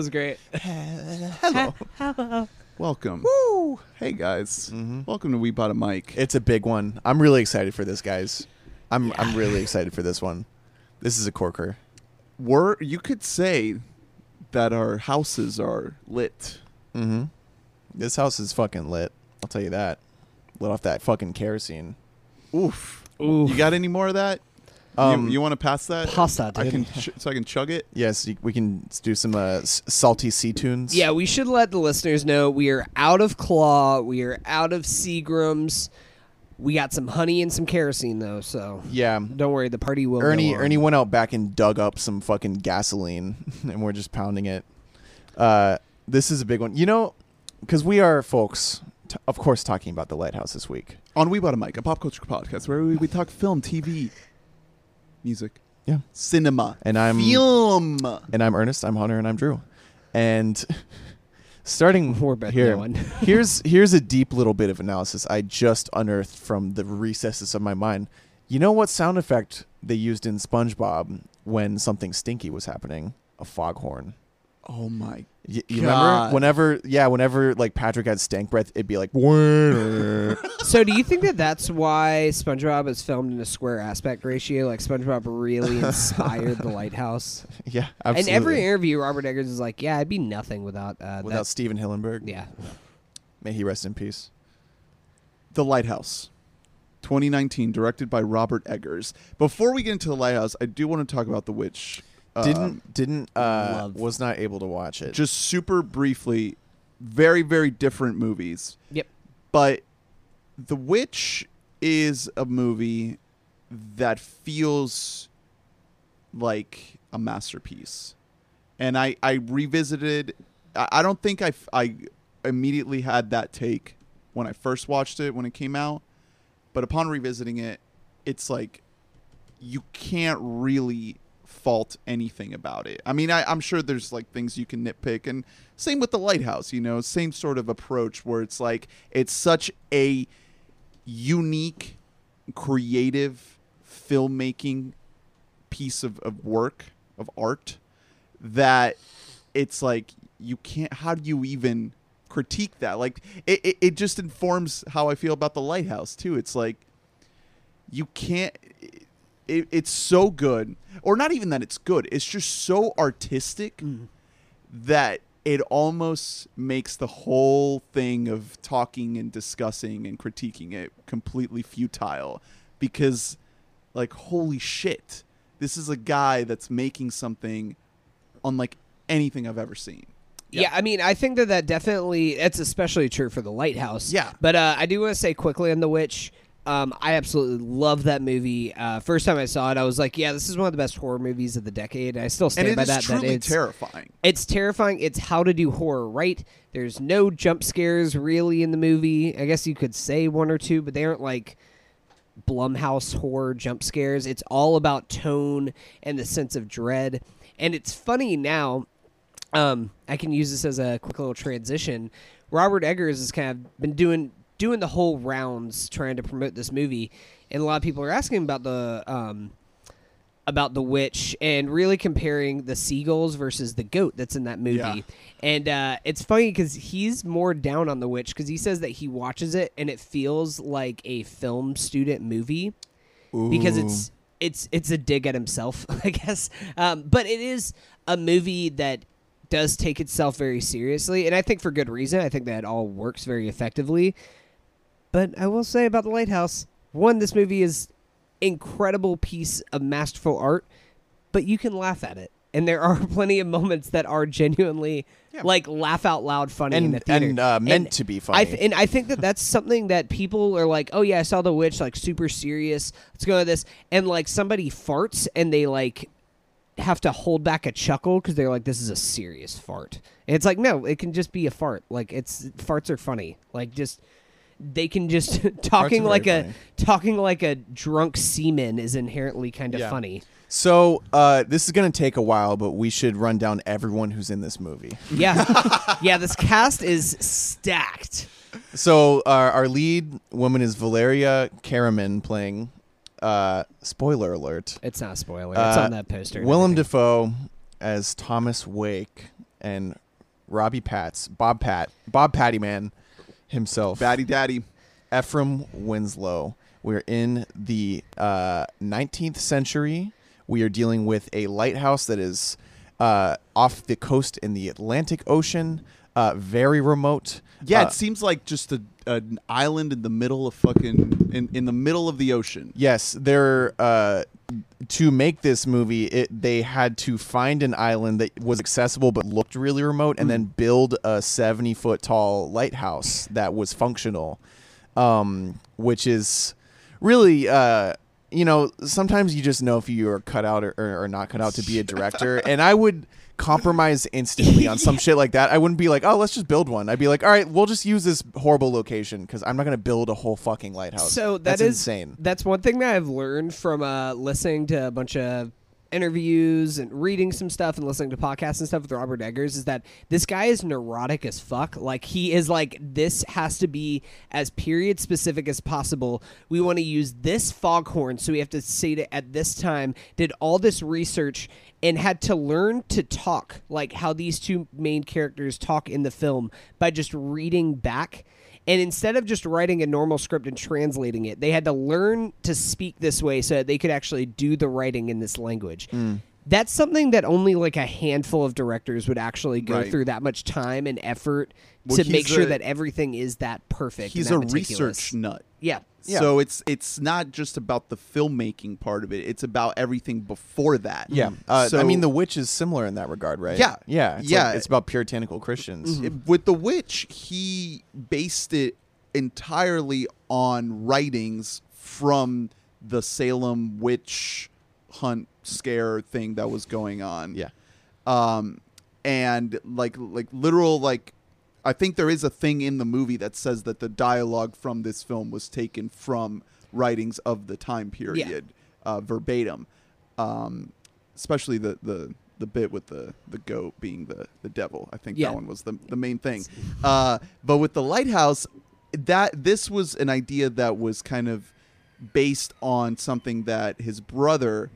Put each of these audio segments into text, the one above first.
was great. Hello. Hello. Welcome. Woo! Hey guys. Mhm. Welcome to We Bought a Mic. It's a big one. I'm really excited for this, guys. I'm I'm really excited for this one. This is a corker. We're you could say that our houses are lit. Mm-hmm. This house is fucking lit. I'll tell you that. Lit off that fucking kerosene. Oof. Oof. You got any more of that? Um, you, you want to pass that? Pasta, I dude. can ch- so I can chug it. Yes, y- we can s- do some uh, s- salty sea tunes. Yeah, we should let the listeners know we are out of claw. We are out of Seagrams. We got some honey and some kerosene though, so Yeah. don't worry, the party will. Ernie go on. Ernie went out back and dug up some fucking gasoline, and we're just pounding it. Uh, this is a big one, you know, because we are folks, t- of course, talking about the lighthouse this week. On We Bought a Mic, a pop culture podcast where we, we talk film, TV, music, Yeah, cinema, and I'm film. and I'm Ernest. I'm Hunter, and I'm Drew. And starting We're both here, knowing. here's here's a deep little bit of analysis I just unearthed from the recesses of my mind. You know what sound effect they used in SpongeBob when something stinky was happening? A foghorn. Oh my. Y- you God. remember whenever yeah whenever like Patrick had stank breath it'd be like So, do you think that that's why SpongeBob is filmed in a square aspect ratio? Like SpongeBob really inspired the lighthouse. yeah In absolutely every interview, Robert Eggers is like, "Yeah, I'd be nothing without uh, without that." Stephen Hillenburg Yeah, may he rest in peace The Lighthouse, 2019, directed by Robert Eggers. Before we get into The Lighthouse, I do want to talk about The Witch. Uh, didn't didn't uh love- was not able to watch it just super briefly, very very different movies. Yep. But The Witch is a movie that feels like a masterpiece. And I, I revisited. I, I don't think I I immediately had that take when I first watched it when it came out. But upon revisiting it, it's like you can't really fault anything about it. I mean, I, I'm sure there's like things you can nitpick, and same with the lighthouse. You know, same sort of approach where it's like it's such a unique, creative filmmaking piece of, of work of art that it's like you can't. How do you even critique that? Like it, it, it just informs how I feel about the lighthouse too. It's like you can't it, it's so good or not even that it's good it's just so artistic that it almost makes the whole thing of talking and discussing and critiquing it completely futile because like holy shit this is a guy that's making something unlike anything i've ever seen Yeah. I mean, I think that that definitely that's especially true for the lighthouse. Yeah. But uh, I do want to say quickly on the witch. Um, I absolutely love that movie. Uh, first time I saw it, I was like, "Yeah, this is one of the best horror movies of the decade." I still stand by that. that it's, terrifying It's terrifying. It's how to do horror right. There's no jump scares really in the movie. I guess you could say one or two, but they aren't like Blumhouse horror jump scares. It's all about tone and the sense of dread. And it's funny now. Um, I can use this as a quick little transition. Robert Eggers has kind of been doing doing the whole rounds trying to promote this movie, and a lot of people are asking about the um, about the witch and really comparing the seagulls versus the goat that's in that movie. Yeah. And uh, it's funny because he's more down on the witch because he says that he watches it and it feels like a film student movie because it's it's it's a dig at himself, I guess. Um, but it is a movie that does take itself very seriously, and I think for good reason. I think that all works very effectively. But I will say about the lighthouse, one, this movie is incredible piece of masterful art, but you can laugh at it. And there are plenty of moments that are genuinely like laugh out loud funny in and the theater and uh, meant And to be I funny th- and I think that that's something that people are like, oh yeah, I saw the witch, like super serious. Let's go with this, and like somebody farts and they like have to hold back a chuckle because they're like, this is a serious fart. And it's like, no, it can just be a fart. Like it's farts are funny. Like just they can just talking like a funny. talking like a drunk seaman is inherently kind of Yeah. funny. so uh this is gonna take a while but we should run down everyone who's in this movie Yeah, yeah. This cast is stacked. So our, our lead woman is Valeriia Karaman playing. Uh, spoiler alert. It's not a spoiler. It's Uh, on that poster. Willem. Dafoe as Thomas Wake and Robbie Patz, Bob Pat, Bob Pattyman himself, Batty Daddy. Ephraim Winslow. We're in the uh, 19th century. We are dealing with a lighthouse that is uh, off the coast in the Atlantic Ocean, uh, very remote. Yeah, Uh, it seems like just a, an island in the middle of fucking in, in the middle of the ocean. Yes, they're uh, to make this movie. It they had to find an island that was accessible but looked really remote, and then build a seventy foot tall lighthouse that was functional, um, which is really. Uh, you know, sometimes you just know if you are cut out or, or, or not cut out to be a director, and I would compromise instantly on some shit like that. I wouldn't be like, oh, let's just build one. I'd be like, all right, we'll just use this horrible location because I'm not going to build a whole fucking lighthouse. So that That's is insane. That's one thing that I've learned from uh, listening to a bunch of interviews and reading some stuff and listening to podcasts and stuff with Robert Eggers is that this guy is neurotic as fuck. Like he is like this has to be as period specific as possible. We want to use this foghorn, so we have to say it at this time. Did all this research and had to learn to talk like how these two main characters talk in the film by just reading back. And instead of just writing a normal script and translating it, they had to learn to speak this way so that they could actually do the writing in this language. Hmm. That's something that only like a handful of directors would actually go Right. through that much time and effort Well, to make sure a- that everything is that perfect. He's and a meticulous. research nut. Yeah. Yeah. So it's it's not just about the filmmaking part of it. It's about everything before that. Yeah, uh, I mean, The Witch is similar in that regard, right? Yeah. yeah, it's Yeah. Like, it's about puritanical Christians. It- with the witch, he based it entirely on writings from the Salem witch hunt scare thing that was going on. Yeah, um and like like literal like i think there is a thing in the movie that says that the dialogue from this film was taken from writings of the time period uh, verbatim. Um especially the the the bit with the the goat being the the devil. I think Yeah. that one was the the main thing. Uh but with the lighthouse that this was an idea that was kind of based on something that his brother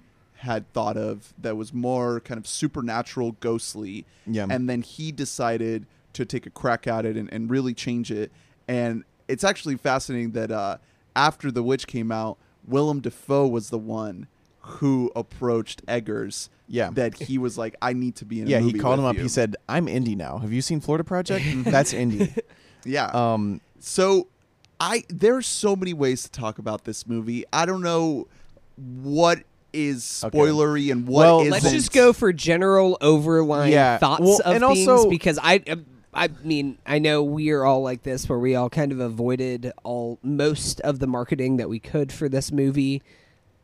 had thought of that was more kind of supernatural, ghostly. Yeah. And then he decided to take a crack at it and, and really change it. And it's actually fascinating that uh, after The Witch came out, Willem Dafoe was the one who approached Eggers. Yeah. That he was like, I need to be in a yeah. He called him up. you." He said, "I'm indie now. Have you seen Florida Project? That's indie." Yeah. Um, So I there's so many ways to talk about this movie. I don't know what is Okay. spoilery and what Well, isn't. Let's just go for general overline Yeah. thoughts Well, of and things also- because I. Um, I mean, I know we are all like this, where we all kind of avoided all most of the marketing that we could for this movie.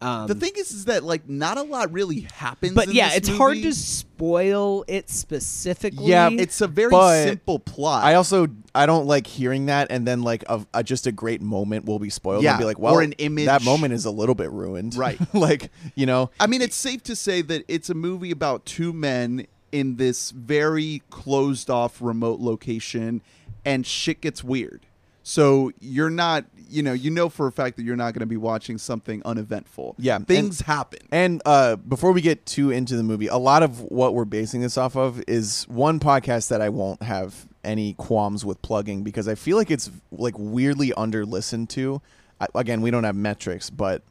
Um, The thing is, is that like not a lot really happens. but in yeah, this it's hard to spoil it specifically. Yeah, It's a very simple plot. I also I don't like hearing that, and then like a, a just a great moment will be spoiled. Yeah, and be like, well, or an image. That moment is a little bit ruined, Right. like you know, I mean, it's safe to say that it's a movie about two men in this very closed off remote location and shit gets weird. So you're not, you know, you know for a fact that you're not going to be watching something uneventful. Yeah, and- Things happen. And uh, before we get too into the movie, a lot of what we're basing this off of is one podcast that I won't have any qualms with plugging because I feel like it's like weirdly under listened to. I, again, we don't have metrics, but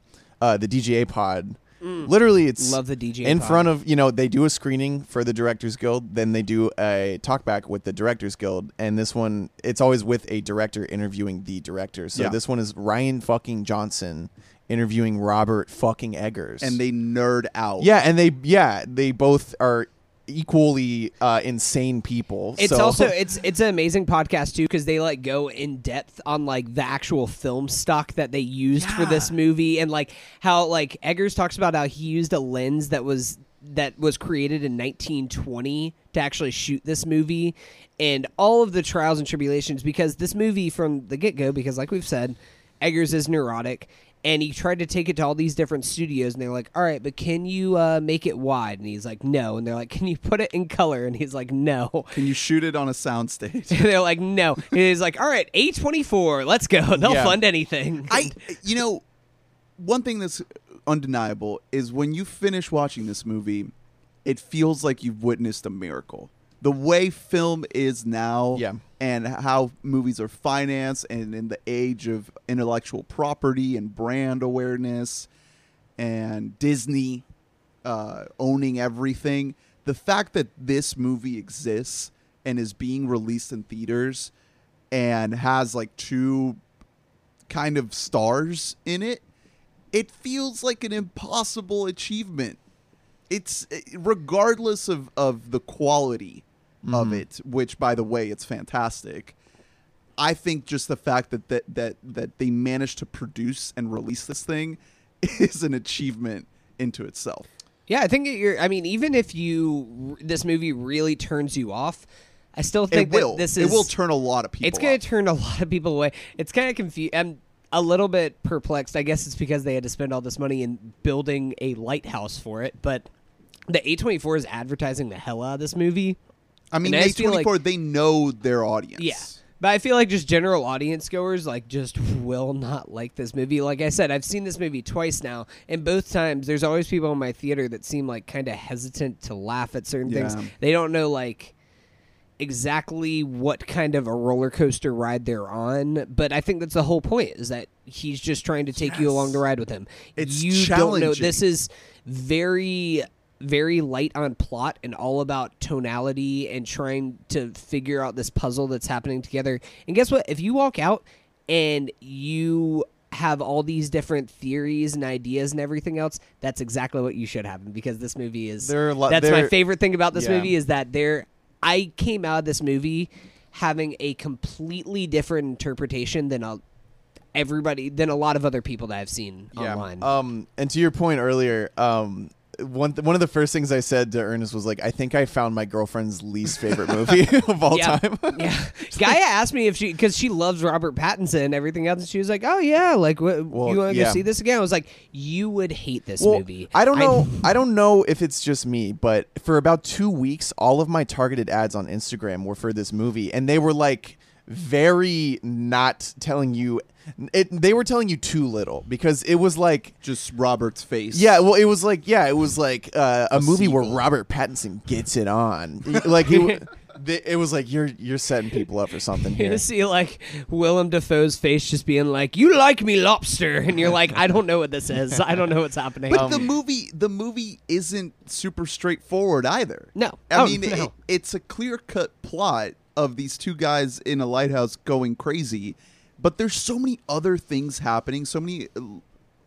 uh, the DGA pod, Mm. literally, it's Love the DGA pod. front of you know they do a screening for the Directors Guild, then they do a talkback with the Directors Guild, and this one it's always with a director interviewing the director. So Yeah. this one is Rian fucking Johnson interviewing Robert fucking Eggers, And they nerd out. yeah, and they yeah they both are equally uh, insane people. It's so- also it's it's an amazing podcast too because they like go in depth on like the actual film stock that they used for this movie and like how like Eggers talks about how he used a lens that was that was created in 1920 to actually shoot this movie and all of the trials and tribulations because this movie from the get go because like we've said Eggers is neurotic and he tried to take it to all these different studios and they're like all right but can you uh, make it wide and he's like no and they're like can you put it in color and he's like no Can you shoot it on a soundstage? and they're like no and he's like all right a24 let's go they'll Yeah. fund anything I, you know, one thing that's undeniable is when you finish watching this movie, it feels like you've witnessed a miracle. The way film is now, Yeah. And how movies are financed, and in the age of intellectual property and brand awareness, and Disney uh, owning everything, the fact that this movie exists and is being released in theaters and has like two kind of stars in it, it feels like an impossible achievement. It's eh, regardless of, of the quality of mm-hmm. it, which by the way, it's fantastic. I think just the fact that, that that that they managed to produce and release this thing is an achievement into itself. Yeah, I think you're. I mean, even if you this movie really turns you off, I still think It will. that this is it will turn a lot of people. It's going to turn a lot of people away. It's kind of confused. I'm a little bit perplexed. I guess it's because they had to spend all this money in building a lighthouse for it, but the A24 is advertising the hell out of this movie. I mean, and I A just feel. They know their audience. Yeah. But I feel like just general audience goers like just will not like this movie. Like I said, I've seen this movie twice now, and both times there's always people in my theater that seem like kind of hesitant to laugh at certain Yeah. things. They don't know like exactly what kind of a roller coaster ride they're on, but I think that's the whole point is that he's just trying to take you along the ride with him. It's you don't know this is very very light on plot and all about tonality and trying to figure out this puzzle that's happening together. And guess what? If you walk out and you have all these different theories and ideas and everything else, that's exactly what you should have because this movie is are That's my favorite thing about this Yeah. movie is that there I came out of this movie having a completely different interpretation than a everybody than a lot of other people that I've seen online. Um, and to your point earlier, um, one th- one of the first things I said to Ernest was like, I think I found my girlfriend's least favorite movie of all yeah. time. yeah. Gaia asked me if she, because she loves Robert Pattinson and everything else, and she was like, "Oh yeah, like what, Well, you want to yeah. go see this again?" I was like, "You would hate this Well, movie." I don't know. I, don't know if it's just me, but for about two weeks, all of my targeted ads on Instagram were for this movie, and they were like very not telling you. It, they were telling you too little because it was like Just Robert's face. Yeah, well, it was like yeah, it was like uh, a, A movie where. Robert Pattinson gets it on. like it, it was like you're you're setting people up for something You here. see, like Willem Dafoe's face just being like, "You like me, lobster," and you're like, "I don't know what this is. I don't know what's happening." But the movie, the movie isn't super straightforward either. No. I Oh, mean no. it, it's a clear cut plot of these two guys in a lighthouse going crazy, but there's so many other things happening, so many uh,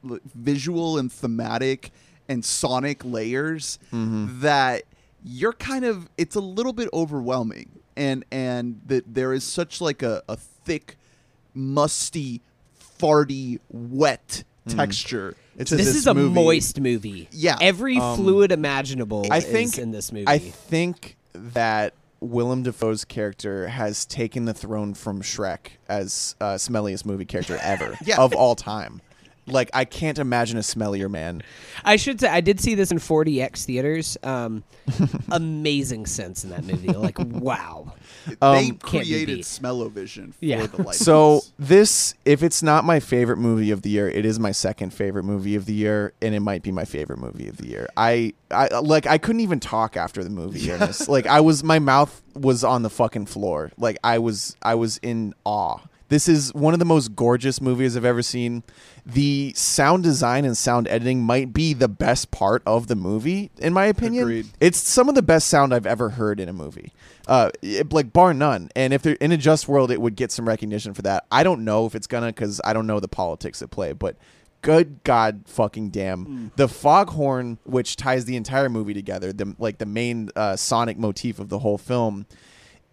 l- visual and thematic and sonic layers that you're kind of it's a little bit overwhelming, and and that there is such like a, a thick, musty, farty, wet texture. It's this, this is a movie. moist movie. Yeah. every Um, fluid imaginable I is think in this movie. I think that Willem Dafoe's character has taken the throne from Shrek as uh, smelliest movie character ever Yeah. of all time. Like I can't imagine a smellier man. I should say I did see this in 4DX theaters. Um, amazing sense in that movie. Like, wow. They Um, Can't created smell-o-vision for Yeah. the lighthouse. So this, if it's not my favorite movie of the year, it is my second favorite movie of the year, and it might be my favorite movie of the year. I, I like, I couldn't even talk after the movie. Ernest. like, I was, my mouth was on the fucking floor. Like, I was, I was in awe. This is one of the most gorgeous movies I've ever seen. The sound design and sound editing might be the best part of the movie, in my opinion. Agreed. It's some of the best sound I've ever heard in a movie, uh, it- like bar none. And if they're in a just world, it would get some recognition for that. I don't know if it's gonna because I don't know the politics at play, but good god fucking damn the foghorn which ties the entire movie together the like the main uh, sonic motif of the whole film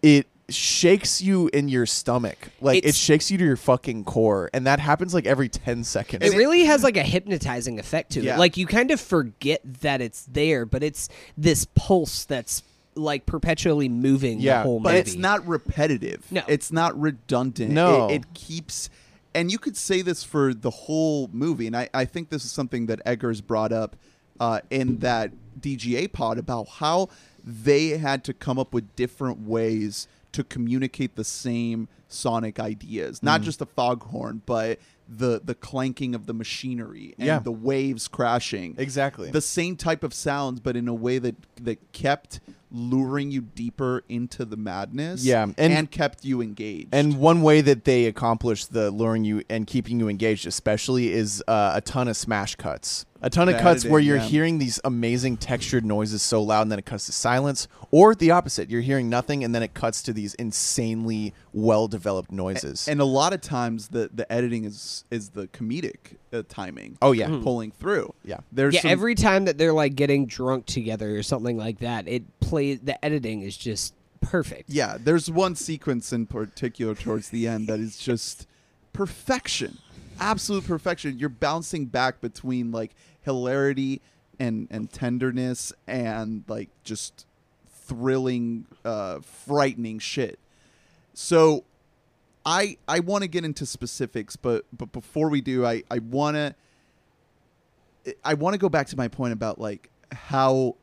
it shakes you in your stomach like it shakes you to your fucking core and that happens like every 10 seconds It really has like a hypnotizing effect to Yeah. it. Like you kind of forget that it's there, but it's this pulse that's like perpetually moving Yeah, the whole but movie. it's not repetitive. No. it's not redundant. No. it, it keeps and you could say this for the whole movie, and I, I think this is something that Eggers brought up uh, in that DGA pod about how they had to come up with different ways to communicate the same sonic ideas, not just the foghorn, but the the clanking of the machinery and Yeah. the waves crashing Exactly. the same type of sounds, but in a way that that kept luring you deeper into the madness. Yeah, and, and- kept you engaged. And one way that they accomplish the luring you and keeping you engaged, especially, is uh, a ton of smash cuts. A ton of The cuts where you're yeah. hearing these amazing textured noises so loud, and then it cuts to silence, or the opposite. You're hearing nothing, and then it cuts to these insanely well-developed noises. and a lot of times the the editing is is the comedic uh, timing. oh yeah, pulling through. yeah. There's yeah, some, every time that they're like getting drunk together or something like that, it plays. The editing is just perfect. yeah. There's one sequence in particular towards the end that is just perfection, absolute perfection. You're bouncing back between like hilarity and and tenderness and like just thrilling, uh, frightening shit. So, I I want to get into specifics, but but before we do, I I want to I want to go back to my point about like how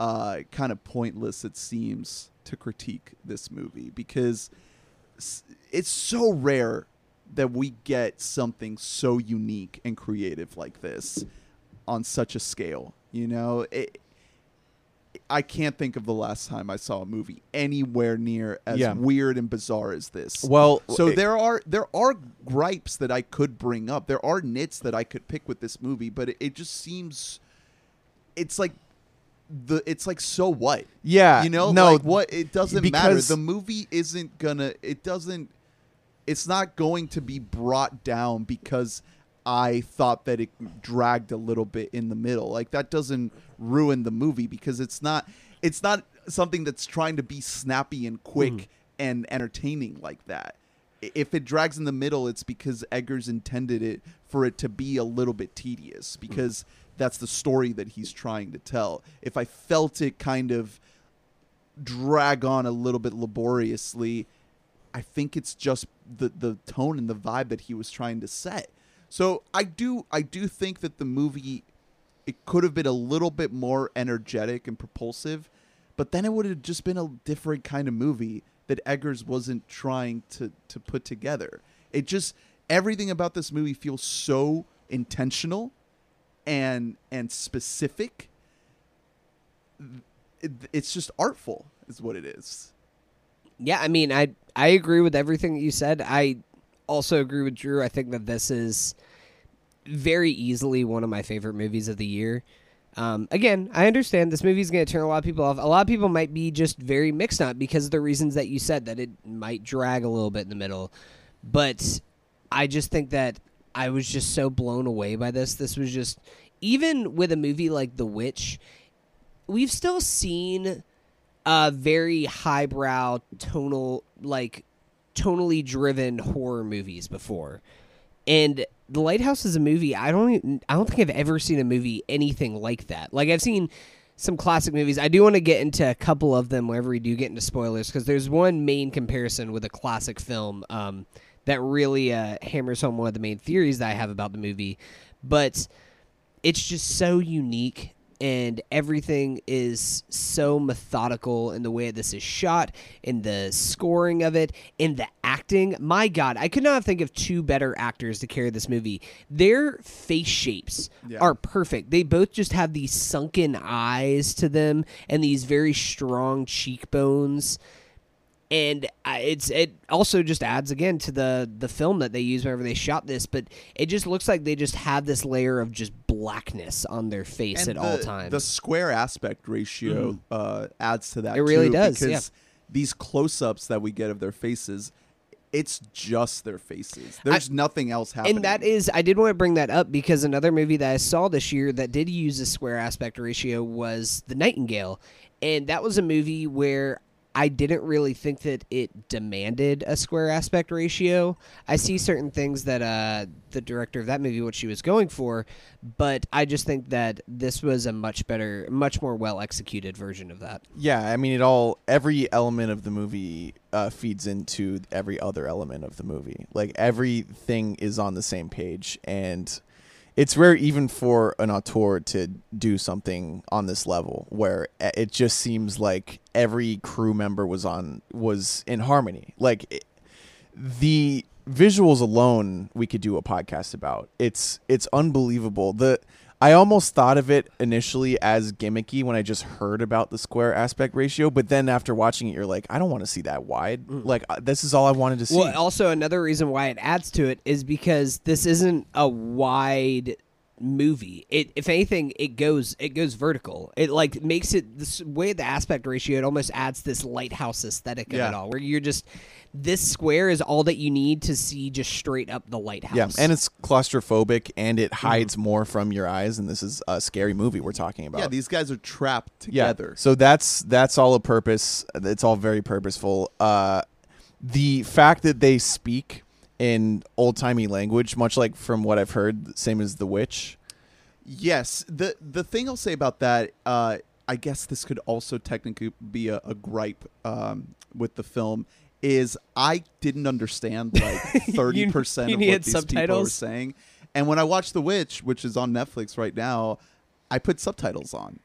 uh, kind of pointless it seems to critique this movie because it's so rare that we get something so unique and creative like this on such a scale. You know, it, I can't think of the last time I saw a movie anywhere near as Yeah. weird and bizarre as this. Well, So it- there are there are gripes that I could bring up. There are nits that I could pick with this movie, but it, it just seems it's like the it's like so what? Yeah, You know, no, like what it doesn't matter. The movie isn't gonna it doesn't it's not going to be brought down because I thought that it dragged a little bit in the middle. Like that doesn't ruin the movie because it's not it's not something that's trying to be snappy and quick Mm-hmm. and entertaining like that. If it drags in the middle, it's because Eggers intended it for it to be a little bit tedious because that's the story that he's trying to tell. If I felt it kind of drag on a little bit laboriously, I think it's just the the tone and the vibe that he was trying to set. So I do I do think that the movie it could have been a little bit more energetic and propulsive, but then it would have just been a different kind of movie that Eggers wasn't trying to to put together. It just everything about this movie feels so intentional and and specific. It, it's just artful is what it is. Yeah, I mean, I I agree with everything that you said. I also agree with Drew. I think that this is very easily one of my favorite movies of the year. Um, again, I understand this movie's going to turn a lot of people off. A lot of people might be just very mixed it because of the reasons that you said that it might drag a little bit in the middle. But I just think that I was just so blown away by this. This was just even with a movie like The Witch, we've still seen a very highbrow tonal like tonally driven horror movies before. And The Lighthouse is a movie I don't even, I don't think I've ever seen a movie anything like that. Like I've seen some classic movies. I do want to get into a couple of them whenever we do get into spoilers because there's one main comparison with a classic film um, that really uh, hammers home one of the main theories that I have about the movie. But it's just so unique and everything is so methodical in the way this is shot in the scoring of it in the acting. My god i could not think of two better actors to carry this movie. Their face shapes Yeah. are perfect. They both just have these sunken eyes to them and these very strong cheekbones and it's it also just adds again to the the film that they use whenever they shot this but it just looks like they just have this layer of just blackness on their face And at the, all times The square aspect ratio uh, adds to that. It really too, does, Because yeah. these close-ups that we get of their faces, it's just their faces. There's nothing else happening. and that is i did want to bring that up because another movie that i saw this year that did use a square aspect ratio was the nightingale and that was a movie where I didn't really think that it demanded a square aspect ratio. I see certain things that uh, the director of that movie, what she was going for, but I just think that this was a much better, much more well executed version of that. Yeah, I mean, it all every element of the movie uh, feeds into every other element of the movie. Like everything is on the same page, and it's rare even for an auteur to do something on this level where it just seems like every crew member was on was in harmony. Like the visuals alone, we could do a podcast about. It's it's unbelievable. The I almost thought of it initially as gimmicky when I just heard about the square aspect ratio, but then after watching it, you're like, I don't want to see that wide. Like uh, this is all I wanted to see. Well, also another reason why it adds to it is because this isn't a wide movie. It, if anything, it goes it goes vertical. It like makes it this way the aspect ratio. It almost adds this lighthouse aesthetic of Yeah. it all, where you're just this square is all that you need to see just straight up the lighthouse. yeah, and it's claustrophobic and it hides more from your eyes. And this is a scary movie we're talking about. Yeah, these guys are trapped together. Yeah. together. So that's that's all a purpose. It's all very purposeful. Uh, the fact that they speak in old timey language, much like from what I've heard, same as The Witch. Yes, the the thing I'll say about that, uh, I guess this could also technically be a, a gripe um, with the film, is I didn't understand like thirty percent you of what these people were saying, and when I watched The Witch, which is on Netflix right now, I put subtitles on,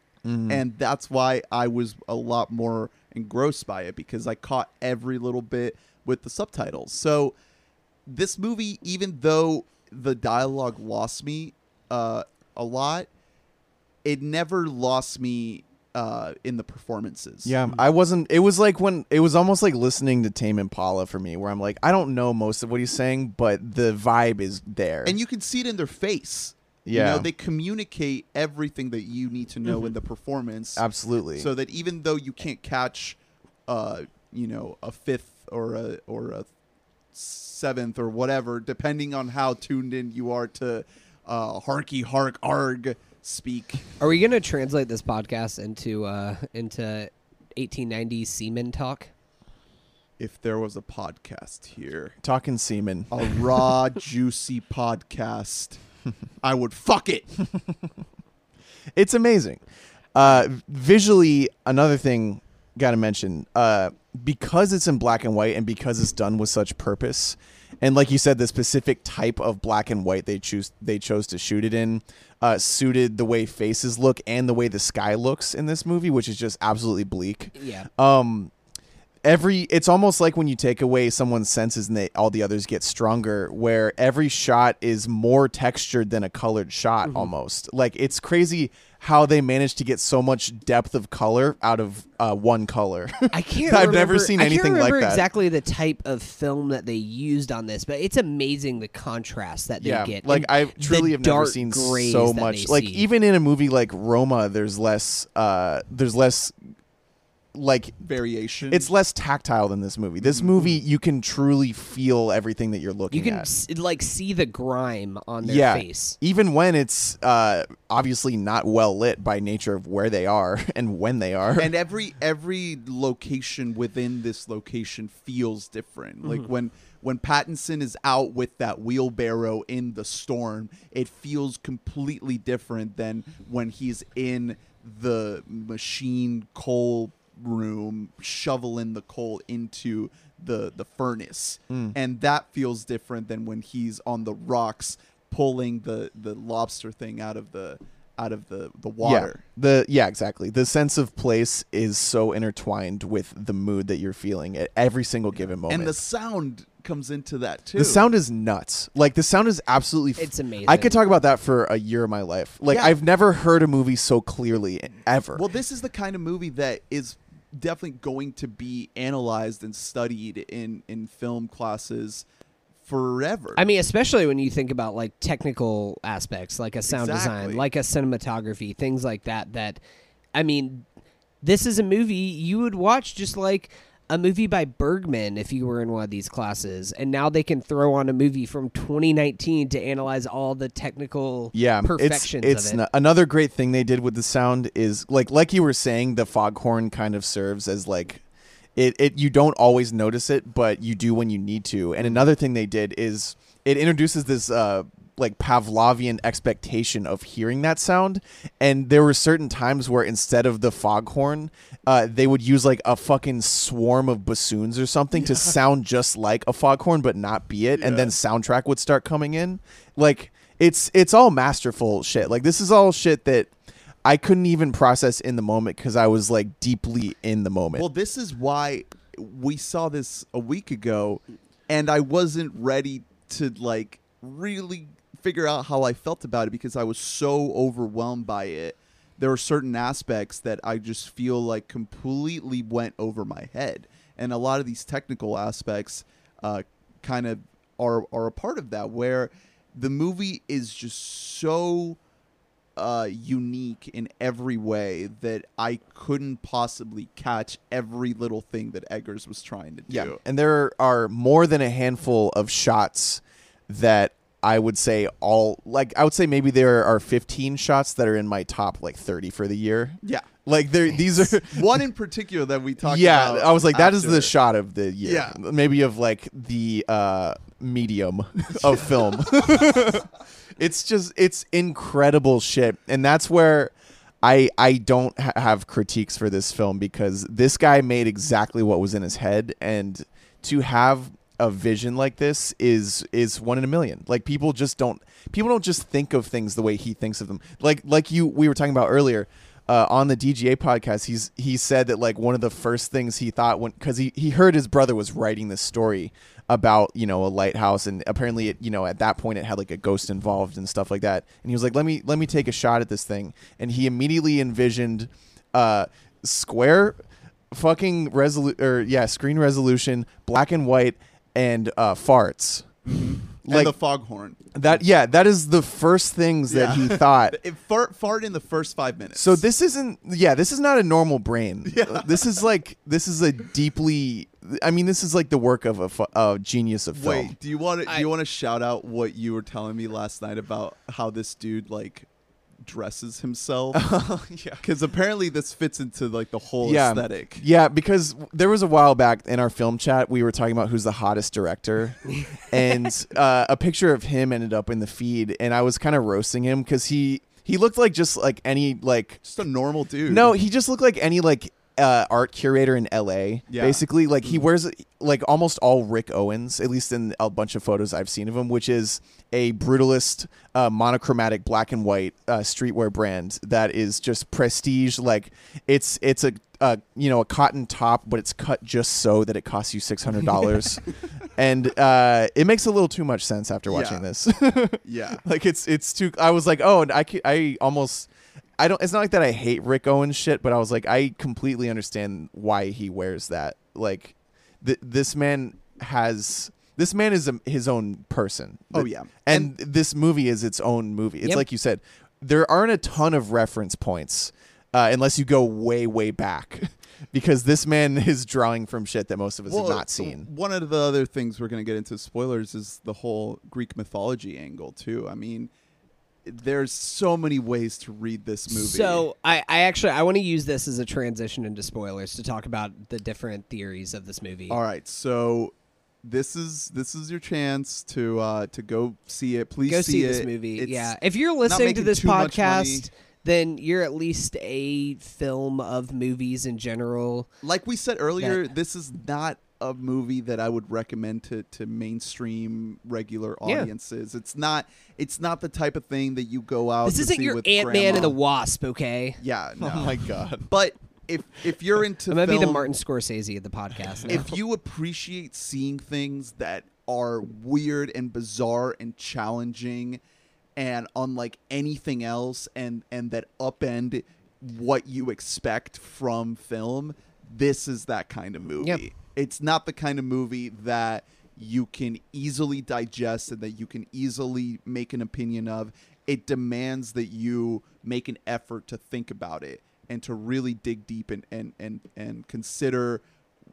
and that's why I was a lot more engrossed by it because I caught every little bit with the subtitles. So this movie, even though the dialogue lost me uh, a lot, it never lost me uh, in the performances. Yeah, I wasn't. It was like when it was almost like listening to Tame Impala for me, where I'm like, I don't know most of what he's saying, but the vibe is there. and you can see it in their face. you Yeah. know, they communicate everything that you need to know in the performance. absolutely. So that even though you can't catch, uh, you know, a fifth or a or a seventh or whatever, depending on how tuned in you are to uh, harky hark arg speak. Are we gonna translate this podcast into uh into 1890s semen talk? If there was a podcast here, Talking semen. a raw, juicy podcast, I would fuck it. It's amazing. Uh, visually, another thing got to mention uh, because it's in black and white and because it's done with such purpose, and like you said, the specific type of black and white they choose they chose to shoot it in uh, suited the way faces look and the way the sky looks in this movie, which is just absolutely bleak. Yeah. Um, every it's almost like when you take away someone's senses and they all the others get stronger where every shot is more textured than a colored shot almost like it's crazy how they managed to get so much depth of color out of uh, one color I can't. I've never remember- seen I can't anything like that. Exactly the type of film that they used on this, but it's amazing the contrast that they yeah get. like i truly have never seen so much like see. even in a movie like roma there's less uh there's less like Variation. it's less tactile than this movie this movie you can truly feel everything that you're looking you can at s- like see the grime on their yeah, face. even when it's uh, obviously not well lit by nature of where they are and when they are. and every every location within this location feels different. Like when when Pattinson is out with that wheelbarrow in the storm, it feels completely different than when he's in the machine coal room shoveling the coal into the the furnace. Hmm. And that feels different than when he's on the rocks pulling the the lobster thing out of the out of the the water. Yeah, the yeah, exactly. The sense of place is so intertwined with the mood that you're feeling at every single given moment. And the sound comes into that too. The sound is nuts. Like the sound is absolutely. F- It's amazing. I could talk about that for a year of my life. Like Yeah. I've never heard a movie so clearly ever. Well, this is the kind of movie that is definitely going to be analyzed and studied in in film classes forever. I mean, especially when you think about like technical aspects, like a sound Exactly. design, like a cinematography, things like that. That, I mean, this is a movie you would watch just like a movie by Bergman if you were in one of these classes, and now they can throw on a movie from 2019 to analyze all the technical yeah, it's perfections it's of it. no- another great thing they did with the sound is like like you were saying, the foghorn kind of serves as like it, it you don't always notice it, but you do when you need to. And another thing they did is it introduces this uh like Pavlovian expectation of hearing that sound. And there were certain times where instead of the foghorn, uh, they would use like a fucking swarm of bassoons or something to sound just like a foghorn, but not be it. And then soundtrack would start coming in. Like it's it's all masterful shit. Like this is all shit that I couldn't even process in the moment because I was like deeply in the moment. Well, this is why we saw this a week ago, and I wasn't ready to like really figure out how I felt about it because I was so overwhelmed by it. There were certain aspects that I just feel like completely went over my head, and a lot of these technical aspects uh, kind of are are a part of that. Where the movie is just so uh, unique in every way that I couldn't possibly catch every little thing that Eggers was trying to do. Yeah, and there are more than a handful of shots that I would say all like I would say maybe there are 15 shots that are in my top like 30 for the year. Yeah. Like there these are One in particular that we talked yeah, about. I was like that is the shot of the year. Yeah. Maybe of like the uh medium of film. it's just it's incredible shit and that's where I I don't ha- have critiques for this film because this guy made exactly what was in his head and to have a vision like this is is one in a million. Like people just don't people don't just think of things the way he thinks of them. Like like you we were talking about earlier uh, on the DGA podcast, he's he said that like one of the first things he thought when because he he heard his brother was writing this story about you know a lighthouse and apparently it, you know at that point it had like a ghost involved and stuff like that and he was like let me let me take a shot at this thing and he immediately envisioned uh square fucking resolu or yeah screen resolution black and white and uh farts and like the foghorn. that yeah that is the first things that Yeah. he thought It fart, fart in the first five minutes. so this isn't yeah, this is not a normal brain. Yeah. This is like this is a deeply I mean this is like the work of a, fu- a genius of film. Wait, do you want to do I- you want to shout out what you were telling me last night about how this dude like dresses himself? yeah. Because apparently this fits into like the whole Yeah. aesthetic. Yeah, because there was a while back in our film chat we were talking about who's the hottest director, and uh, a picture of him ended up in the feed, and I was kind of roasting him because he he looked like just like any like Just a normal dude. No, he just looked like any like uh, art curator in LA. Yeah. Basically, like he wears like almost all Rick Owens, at least in a bunch of photos I've seen of him, which is a brutalist, uh, monochromatic black and white uh, streetwear brand that is just prestige. Like it's it's a uh, you know a cotton top, but it's cut just so that it costs you six hundred dollars, and uh, it makes a little too much sense after watching Yeah. this. Yeah. like it's it's too i was like oh and i i almost i don't it's not like that i hate rick owens shit but i was like i completely understand why he wears that like th- this man has this man is a, his own person Oh, yeah. and, this movie is its own movie it's Yep. like you said there aren't a ton of reference points uh, unless you go way way back because this man is drawing from shit that most of us have not seen One of the other things we're going to get into spoilers is the whole Greek mythology angle too. I mean, there's so many ways to read this movie. So I, I actually I want to use this as a transition into spoilers to talk about the different theories of this movie. all right, so this is this is your chance to uh to go see it. Please Go see, it. this movie. It's yeah, if you're listening to this too much money. podcast, then you're at least a film of movies in general. like we said earlier, this is not a movie that I would recommend to, to mainstream regular Yeah. audiences. It's not it's not the type of thing that you go out. This to isn't see your Ant Man and the Wasp, okay? Yeah, no. oh my god But if if you're into I'm gonna be the Martin Scorsese of the podcast. Now. if you appreciate seeing things that are weird and bizarre and challenging and unlike anything else and and that upend what you expect from film this is that kind of movie Yep. It's not the kind of movie that you can easily digest and that you can easily make an opinion of it demands that you make an effort to think about it and to really dig deep and and and, and consider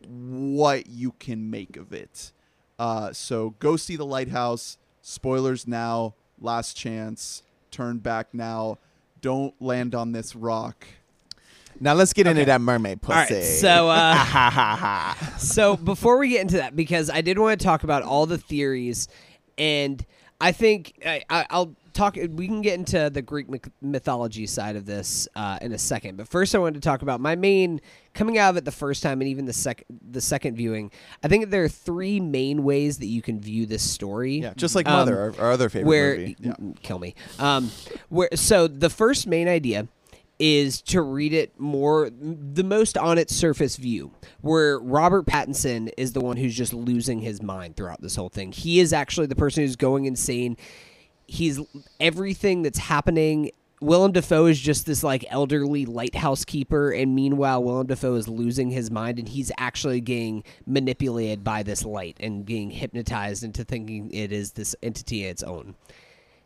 what you can make of it. Uh, so go see the lighthouse. Spoilers now. Last chance. Turn back now. Don't land on this rock. Now let's get into that mermaid pussy. All right, so uh, so before we get into that, because I did want to talk about all the theories, and I think I, I, I'll talk. We can get into the Greek mythology side of this uh, in a second, but first I wanted to talk about my main coming out of it the first time and even the second the second viewing. I think there are three main ways that you can view this story. Yeah, just like Um, Mother, our, our other favorite where movie. n- kill me. Um, where so the first main idea is to read it more the most on its surface view where robert pattinson is the one who's just losing his mind throughout this whole thing he is actually the person who's going insane he's everything that's happening Willem Dafoe is just this like elderly lighthouse keeper, and meanwhile, Willem Dafoe is losing his mind, and he's actually getting manipulated by this light and being hypnotized into thinking it is this entity its own.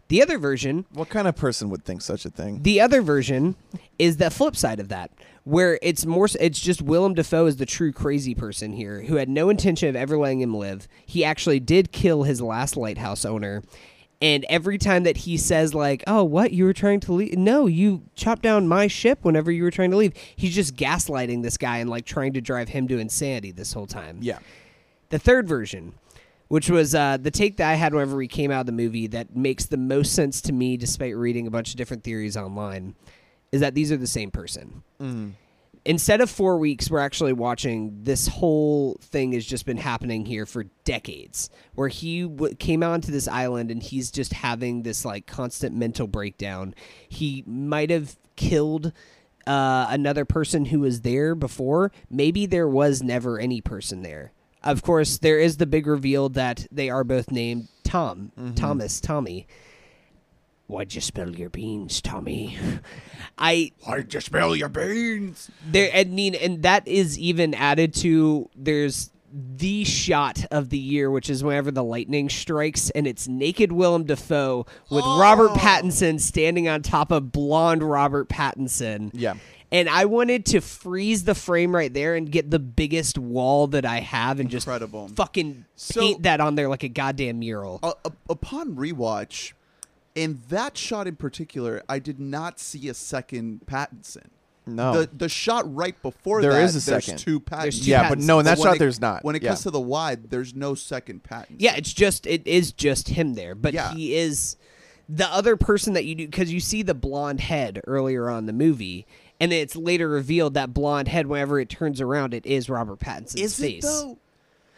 The other version What kind of person would think such a thing? the other version is the flip side of that, where it's more. It's just Willem Dafoe is the true crazy person here, who had no intention of ever letting him live. He actually did kill his last lighthouse owner, and every time that he says like, "Oh, what you were trying to leave? No, you chopped down my ship whenever you were trying to leave." He's just gaslighting this guy and like trying to drive him to insanity this whole time. yeah. The third version, which was uh, the take that I had whenever we came out of the movie that makes the most sense to me, despite reading a bunch of different theories online, is that these are the same person. Instead of four weeks, we're actually watching this whole thing has just been happening here for decades. Where he w- came onto this island and he's just having this like constant mental breakdown. He might have killed uh, another person who was there before. Maybe there was never any person there. Of course, there is the big reveal that they are both named Tom, mm-hmm. Thomas, Tommy. Why'd you spill your beans, Tommy? I Why'd you spill your beans? there I mean and that is even added to there's the shot of the year, which is whenever the lightning strikes, and it's naked Willem Dafoe with Robert oh. Pattinson standing on top of blonde Robert Pattinson. Yeah. And I wanted to freeze the frame right there and get the biggest wall that I have and Incredible. just fucking So- paint that on there like a goddamn mural. Uh, upon rewatch, in that shot in particular, I did not see a second Pattinson. No. The the shot right before There that, is a there's second. two Pattinsons. There's two yeah, but no, in that But shot it- there's not. When it yeah. comes to the wide, there's no second Pattinson. Yeah, it's just it is just him there, but Yeah. he is the other person that you do because you see the blonde head earlier on in the movie, and then it's later revealed that blonde head, whenever it turns around, it is Robert Pattinson's is face. it though?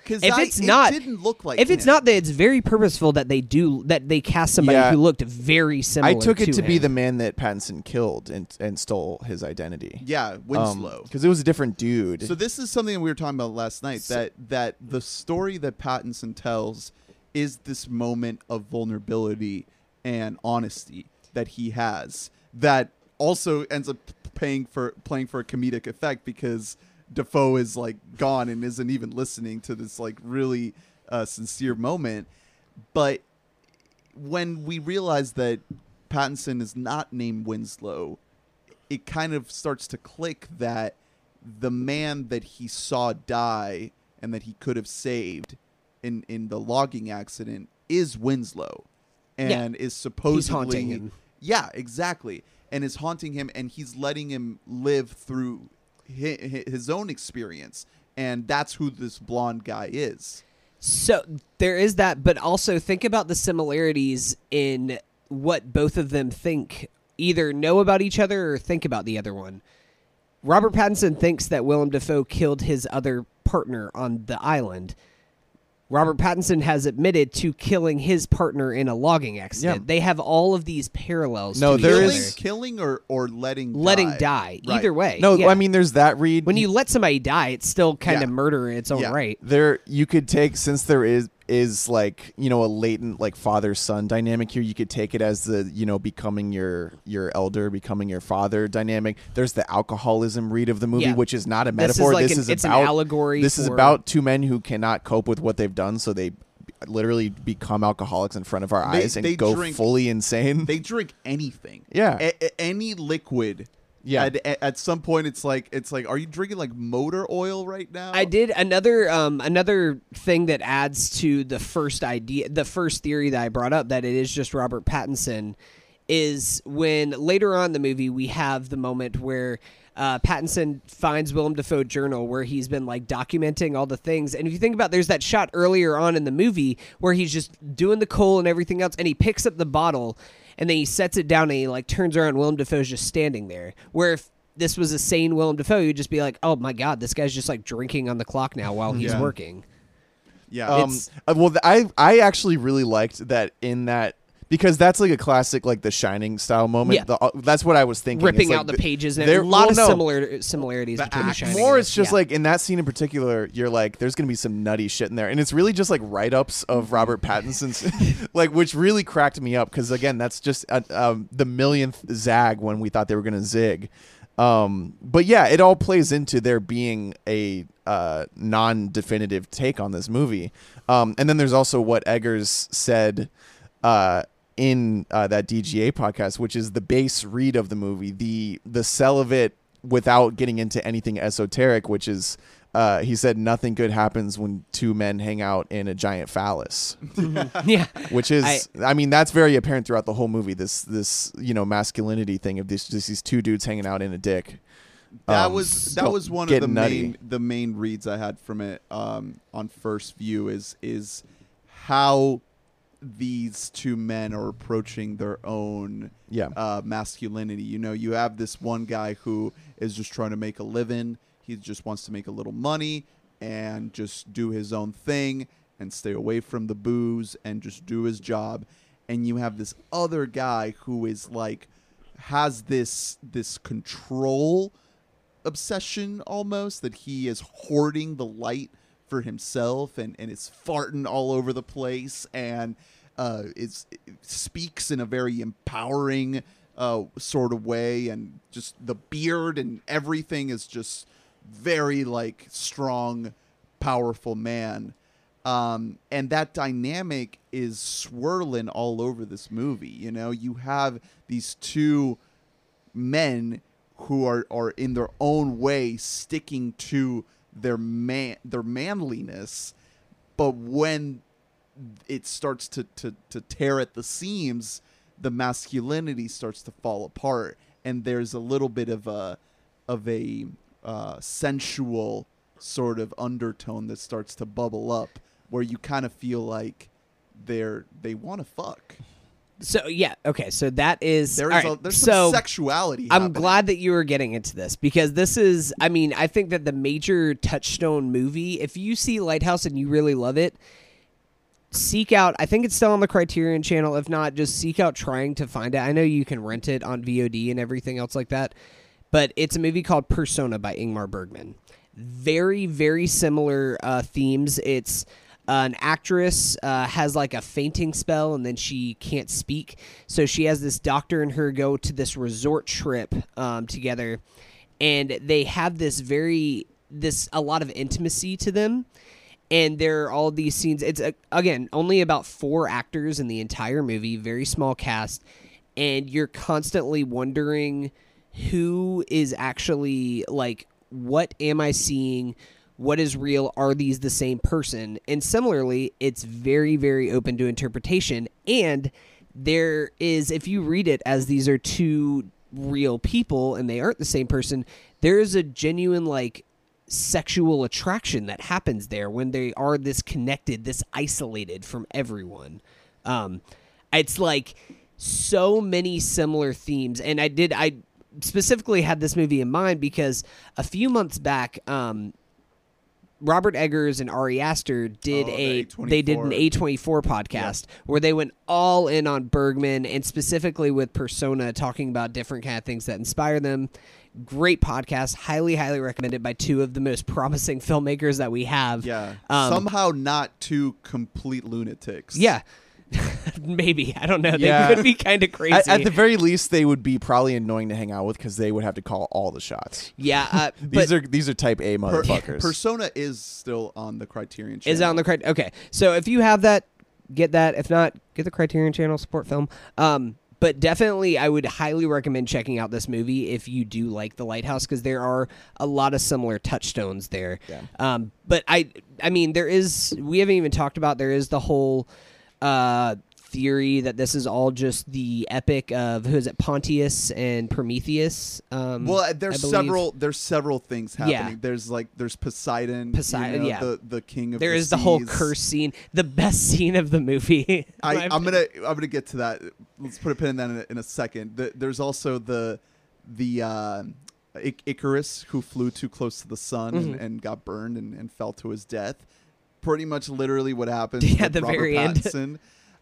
Because If it's not, it didn't look like. if it's him. not that it's very purposeful that they do that they cast somebody Yeah. who looked very similar. I took it to, be him. the man that Pattinson killed and and stole his identity. yeah, Winslow. Um, because it was a different dude. So this is something we were talking about last night that that the story that Pattinson tells is this moment of vulnerability and honesty that he has that also ends up paying for playing for a comedic effect because Dafoe is like gone and isn't even listening to this like really uh, sincere moment but when we realize that Pattinson is not named Winslow it kind of starts to click that the man that he saw die and that he could have saved in in the logging accident is Winslow and is supposedly haunting him. Yeah, exactly. And is haunting him and he's letting him live through hi- hi- his own experience and that's who this blonde guy is. So there is that, but also think about the similarities in what both of them think, either know about each other or think about the other one. Robert Pattinson thinks that Willem Dafoe killed his other partner on the island. Robert Pattinson has admitted to killing his partner in a logging accident. Yeah. They have all of these parallels. No, to there killing, is- killing or or letting letting die. die. Right. Either way, no, yeah. I mean there's that read. when you let somebody die, it's still kind Yeah. of murder in its own Yeah. right. there you could take since there is is like you know a latent like father son dynamic here you could take it as the you know becoming your your elder becoming your father dynamic there's the alcoholism read of the movie Yeah. which is not a This is metaphor like this an- is it's an about allegory this is about two men who cannot cope with what they've done so they literally become alcoholics in front of our They- eyes and they go drink- fully insane They drink anything. Yeah. A- any liquid. Yeah. At, at, some point, it's like it's like, are you drinking like motor oil right now? I did another um another thing that adds to the first idea the first theory that I brought up that it is just Robert Pattinson is when later on in the movie we have the moment where uh, Pattinson finds Willem Dafoe journal where he's been like documenting all the things. And if you think about, there's that shot earlier on in the movie where he's just doing the coal and everything else, and he picks up the bottle and then he sets it down and he like turns around. Willem Dafoe's just standing there. Where if this was a sane Willem Dafoe, you'd just be like, "Oh my god, this guy's just like drinking on the clock now while he's Yeah. working." Yeah. Um, uh, well, I I actually really liked that in that because that's like a classic like The Shining style moment. Yeah. The- uh, that's what I was thinking. Ripping like out the the- pages and there- a lot well, of no. similar similarities The between the act- Shining. More, it's just Yeah. like in that scene in particular, you're like, there's gonna be some nutty shit in there, and it's really just like write ups of Robert Pattinson's, like, which really cracked me up because again, that's just uh, um, the millionth zag when we thought they were gonna zig. Um, but yeah, it all plays into there being a uh, non-definitive take on this movie. Um, and then there's also what Eggers said uh, in uh, that DGA podcast, which is the base read of the movie, the the sell of it without getting into anything esoteric, which is. Uh, he said nothing good happens when two men hang out in a giant phallus, yeah. which is, I, mean, that's very apparent throughout the whole movie. This, this, you know, masculinity thing of this, just these two dudes hanging out in a dick. that Um, was that was one of the nutty. main the main reads I had from it um, on first view is is how these two men are approaching their own Yeah. uh, masculinity. You know, you have this one guy who is just trying to make a living. He just wants to make a little money and just do his own thing and stay away from the booze and just do his job. And you have this other guy who is like has this this control obsession almost that he is hoarding the light for himself and, and is farting all over the place and uh, is speaks in a very empowering uh, sort of way and just the beard and everything is just very like strong powerful man. Um, and that dynamic is swirling all over this movie you know? You have these two men who are, are in their own way sticking to their man their manliness but when it starts to, to, to tear at the seams the masculinity starts to fall apart and there's a little bit of a of a uh, sensual sort of undertone that starts to bubble up where you kind of feel like they're they want to fuck So yeah, okay. So that is there's all a, there's so some sexuality I'm happening. glad that you were getting into this because this is, I mean, I think that the major touchstone movie, if you see Lighthouse and you really love it, seek out, I think it's still on the Criterion channel. If not, just seek out trying to find it. I know you can rent it on VOD and everything else like that, but it's a movie called Persona by Ingmar Bergman. Very, very similar uh, themes. It's an actress uh, has like a fainting spell and then she can't speak. So she has this doctor and her go to this resort trip um, together, and they have this very this a lot of intimacy to them. And there are all these scenes. It's uh, again only about four actors in the entire movie, very small cast, and you're constantly wondering who is actually like what am I seeing? What is real? Are these the same person? And similarly, it's very, very open to interpretation. And there is, if you read it as these are two real people and they aren't the same person, there is a genuine, like, sexual attraction that happens there when they are this connected, this isolated from everyone. Um, it's like so many similar themes, and I did I specifically had this movie in mind because a few months back, um, Robert Eggers and Ari Aster did Oh, a A24. they did an A24 podcast where they went all in on Bergman and specifically with Persona talking about different kind of things that inspire them. Great podcast, highly highly recommended by two of the most promising filmmakers that we have. Yeah. Um, Somehow not two complete lunatics. Yeah. Maybe. I don't know. They Yeah. could be kind of crazy. At, at the very least, they would be probably annoying to hang out with because they would have to call all the shots. yeah, uh, These are these are type A Per- motherfuckers. Persona is still on the Criterion channel. is it on the crit? Okay, so if you have that, get that. If not, get the Criterion Channel support film. Um, but definitely, I would highly recommend checking out this movie if you do like The Lighthouse because there are a lot of similar touchstones there. Yeah. Um, but I, I mean, there is. We haven't even talked about. There is the whole uh, theory that this is all just the epic of who is it, Pontius and Prometheus. Um, Well, uh, there's several. There's several things Yeah. happening. There's like there's Poseidon. you Poseidon, know, yeah. the the king of. There the is the whole curse scene, the best scene of the movie. I, I'm gonna I'm gonna get to that. Let's put a pin in that in a, in a second. The, there's also the the uh, I- Icarus who flew too close to the sun and, Mhm. and got burned and, and fell to his death. Pretty much literally what happened. Yeah, the Robert very end.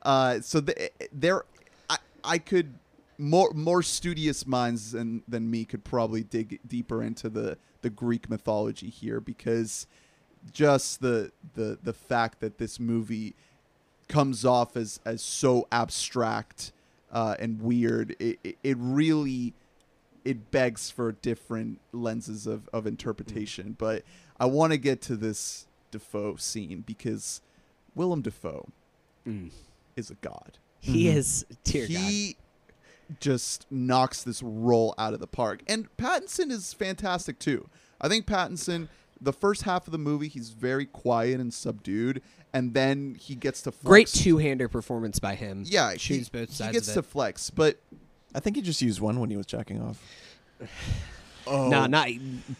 Uh, so the, there, I, I could more more studious minds than than me could probably dig deeper into the the Greek mythology here because just the the the fact that this movie comes off as as so abstract uh, and weird it, it, it really it begs for different lenses of, of interpretation but i want to get to this dafoe scene because willem dafoe Mm. Is a god He Mhm. is dear God. he just knocks this role out of the park. And Pattinson is fantastic too. I think Pattinson, the first half of the movie, he's very quiet and subdued, and then he gets to flex. Great two-hander performance by him. Yeah, he, choose both he gets of to flex, but I think he just used one when he was jacking off. oh, Nah, not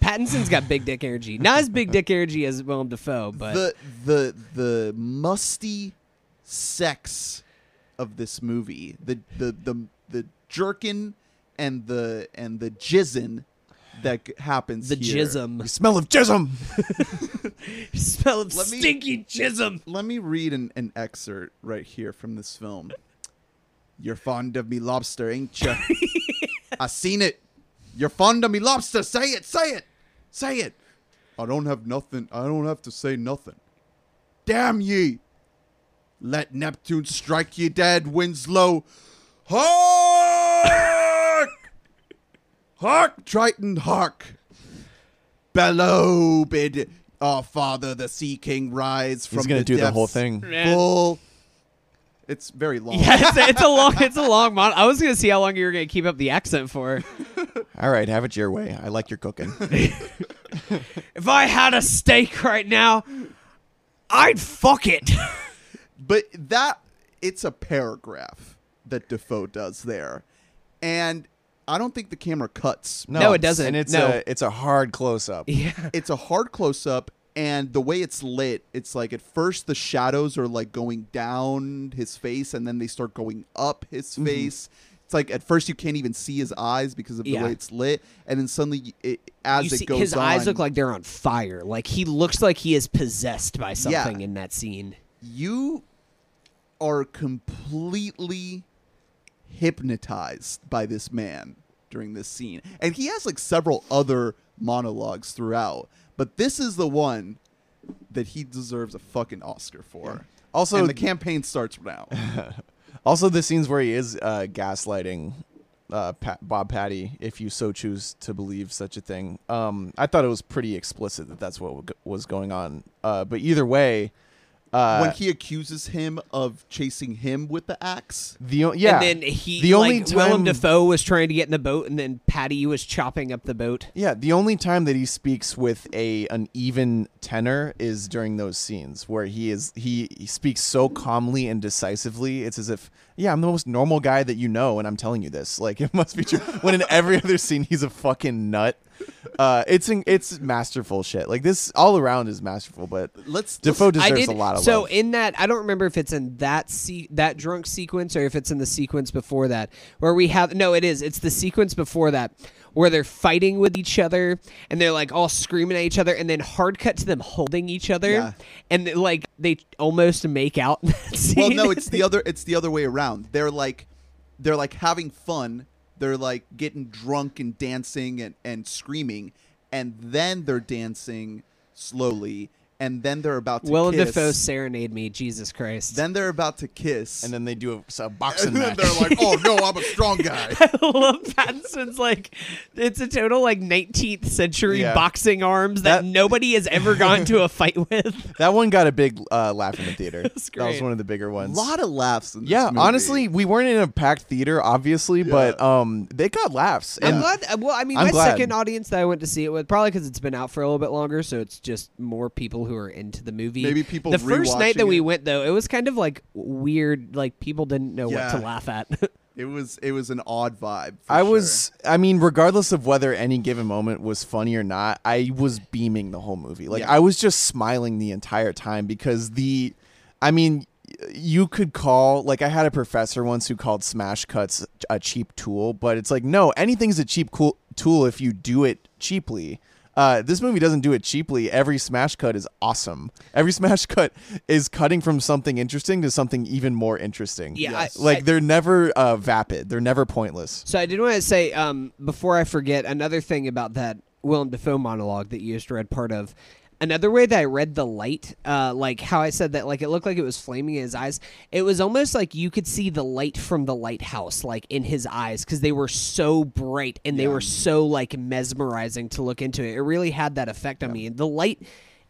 Pattinson's got big dick energy. Not as big dick energy as Willem Dafoe, but the the the musty sex of this movie, the the the the jerkin and the and the jizzin that g- happens the here. jism. Smell of jism. Smell of Let me- stinky jism. Let me read an, an excerpt right here from this film. You're fond of me lobster, ain't you? I seen it. You're fond of me lobster. Say it, say it, say it. I don't have nothing. I don't have to say nothing. Damn ye! Let Neptune strike you dead, Winslow. Hark! Hark, Triton, hark! Bellow bid our father, the Sea King, rise from the sea. He's gonna the do the whole thing. Man. Full. It's very long. Yeah, it's, it's a long, it's a long mon. I was gonna see how long you were gonna keep up the accent for. All right, have it your way. I like your cooking. If I had a steak right now, I'd fuck it. But that it's a paragraph that Dafoe does there, and I don't think the camera cuts. No, it doesn't. And it's No. a it's a hard close up. yeah. It's a hard close up, and the way it's lit, it's like at first the shadows are like going down his face, and then they start going up his Mm-hmm. face. It's like at first you can't even see his eyes because of the Yeah. way it's lit, and then suddenly it, as You it see, goes his on, eyes look like they're on fire. Like he looks like he is possessed by Yeah. something in that scene. you are completely hypnotized by this man during this scene. And he has like several other monologues throughout, but this is the one that he deserves a fucking Oscar for. Also, and the campaign starts now. also the scenes where he is uh, gaslighting uh, Pat, Bob Patty, if you so choose to believe such a thing. Um, I thought it was pretty explicit that that's what w- was going on. Uh, but either way, uh, when he accuses him of chasing him with the axe. the o- yeah, And then he, the only like, Willem Dafoe was trying to get in the boat, and then Patty was chopping up the boat. Yeah, the only time that he speaks with a an even tenor is during those scenes where he is he, he speaks so calmly and decisively. It's as if, yeah, I'm the most normal guy that you know, and I'm telling you this. Like it must be true. when in every other scene he's a fucking nut. Uh, it's in, it's masterful shit. Like this all around is masterful, but Let's Dafoe let's- I deserves did a lot of so love. in that. I don't remember if it's in that se- that drunk sequence or if it's in the sequence before that where we have. No, it is. It's the sequence before that where they're fighting with each other and they're like all screaming at each other, and then hard cut to them holding each other, Yeah. and like they almost make out. That scene. well no it's the other it's the other way around they're like they're like having fun they're like getting drunk and dancing and, and screaming and then they're dancing slowly and then they're about to Willem kiss Dafoe serenade me. Jesus Christ. then they're about to kiss and then they do a, a boxing and then match. they're like oh no i'm a strong guy I love Pattinson's like it's a total like 19th century Yeah. boxing arms that, That- nobody has ever gone to a fight with. that one got a big uh, laugh in the theater. That's That was one of the bigger ones. a lot of laughs in this Yeah, movie. honestly, we weren't in a packed theater, obviously, but um, they got laughs. I'm And glad. uh, Well, I mean, I'm my glad. second audience that I went to see it with, probably because it's been out for a little bit longer, so it's just more people who who are into the movie. Maybe people The first night that rewatching we it- went though, it was kind of like weird. Like people didn't know what to laugh at. It was it was an odd vibe. for I sure. was, I mean, regardless of whether any given moment was funny or not, I was beaming the whole movie. Like, Yeah. I was just smiling the entire time because the, I mean, you could call, like, I had a professor once who called smash cuts a cheap tool, but it's like, no, anything's a cheap cool tool if you do it cheaply. Uh, this movie doesn't do it cheaply. Every smash cut is awesome. Every smash cut is cutting from something interesting to something even more interesting. Yeah, Yes. I- like I- they're never uh, vapid. They're never pointless. So I did want to say, um, before I forget, another thing about that Willem Dafoe monologue that you just read part of. Another way that I read the light, uh, like how I said that, like it looked like it was flaming in his eyes. It was almost like you could see the light from the lighthouse, like in his eyes, because they were so bright and they Yeah. were so like mesmerizing to look into it. It really had that effect on me. And the light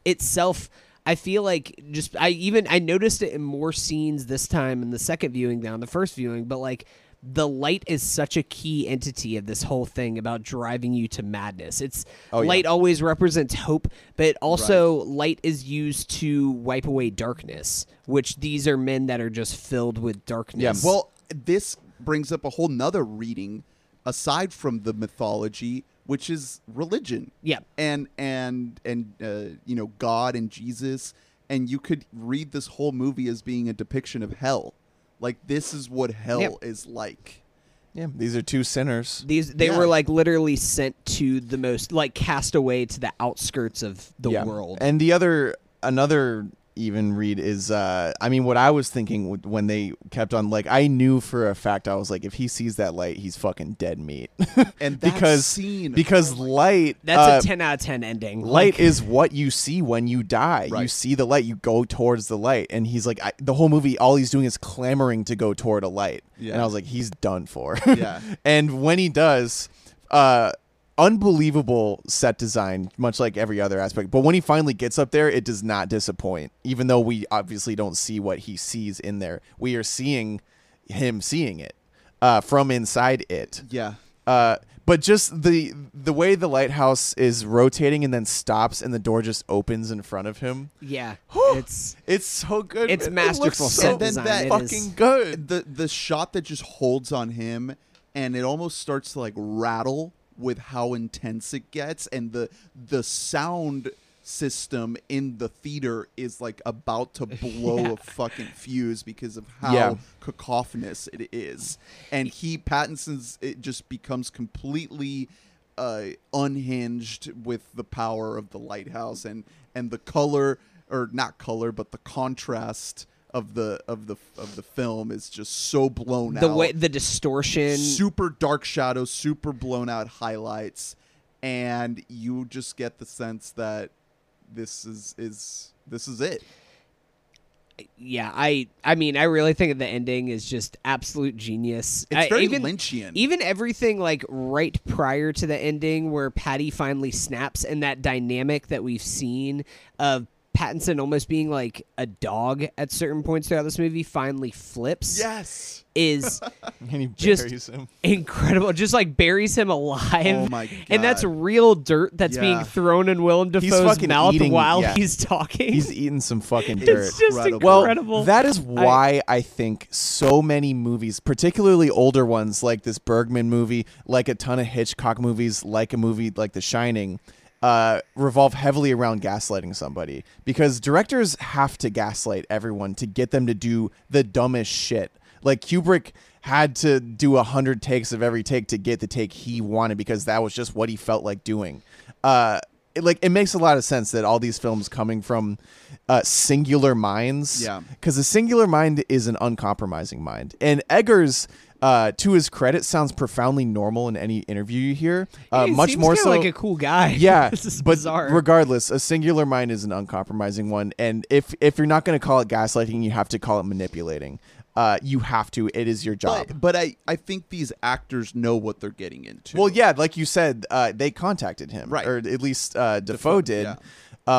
itself, I feel like just I even I noticed it in more scenes this time in the second viewing than on the first viewing, but like the light is such a key entity of this whole thing about driving you to madness. It's Oh, yeah. light always represents hope, but also light is used to wipe away darkness, which these are men that are just filled with darkness. Yeah. Well, this brings up a whole nother reading aside from the mythology, which is religion. Yeah. And and and uh, you know God and Jesus, and you could read this whole movie as being a depiction of hell. Like this is what hell Yep. is like. Yeah, these are two sinners. These they Yeah. were like literally sent to the most like cast away to the outskirts of the Yeah. world. And the other, another even read is, uh, I mean, what I was thinking when they kept on, like, I knew for a fact, I was like, if he sees that light, he's fucking dead meat. And that because scene, because oh light, That's uh, a ten out of ten ending. Light Like, is what you see when you die. You see the light, you go towards the light, and he's like, I, the whole movie, all he's doing is clamoring to go toward a light. Yeah. And I was like, he's done for. Yeah. and when he does, uh, unbelievable set design, much like every other aspect. But when he finally gets up there, it does not disappoint. Even though we obviously don't see what he sees in there, we are seeing him seeing it uh, from inside it. yeah. Uh, but just the the way the lighthouse is rotating and then stops and the door just opens in front of him. yeah, it's It's so good. It's man. It masterful so And then that fucking is- good. the the shot that just holds on him and it almost starts to like rattle with how intense it gets and the the sound system in the theater is like about to blow Yeah. a fucking fuse because of how Yeah. cacophonous it is and he pattinson's it just becomes completely uh unhinged with the power of the lighthouse and and the color or not color but the contrast of the of the of the film is just so blown the out way the distortion. super dark shadows super blown out highlights and you just get the sense that this is is this is it yeah, I I mean, I really think the ending is just absolute genius. it's I- very even, lynchian Even everything like right prior to the ending, where Patty finally snaps, and that dynamic that we've seen of Pattinson almost being like a dog at certain points throughout this movie, finally flips. yes is just- him. incredible. Just like buries him alive. Oh my god. And that's real dirt that's being thrown in Willem He's Dafoe's mouth eating- while yeah. he's talking. He's eating some fucking dirt. it's just Incredible. Well, incredible. that is why I, think so many movies, particularly older ones like this Bergman movie, like a ton of Hitchcock movies, like a movie like The Shining, uh, revolve heavily around gaslighting somebody because directors have to gaslight everyone to get them to do the dumbest shit. Like Kubrick had to do a hundred takes of every take to get the take he wanted because that was just what he felt like doing. Uh, it, like it makes a lot of sense that all these films coming from uh, singular minds Yeah. because a singular mind is an uncompromising mind. And Eggers, uh, to his credit, sounds profoundly normal in any interview you hear. Uh, He much seems more so, like a cool guy. yeah. this is but bizarre. regardless, a singular mind is an uncompromising one. And if if you're not going to call it gaslighting, you have to call it manipulating. Uh, you have to. It is your job. but, but I, I think these actors know what they're getting into. Well, yeah, like you said, uh, they contacted him, Right. Or at least uh, Dafoe, Dafoe, did, yeah.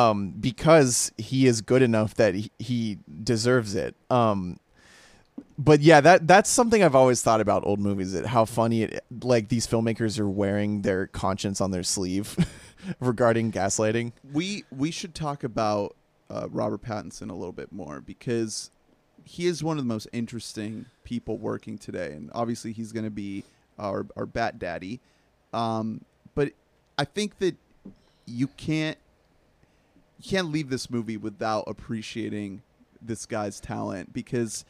um, because he is good enough that he, he deserves it. Um, but yeah, that that's something I've always thought about old movies. That how funny it like these filmmakers are wearing their conscience on their sleeve regarding gaslighting. we we should talk about uh, Robert Pattinson a little bit more because he is one of the most interesting people working today, and obviously he's going to be our our Bat Daddy. Um, but I think that you can't you can't leave this movie without appreciating this guy's talent because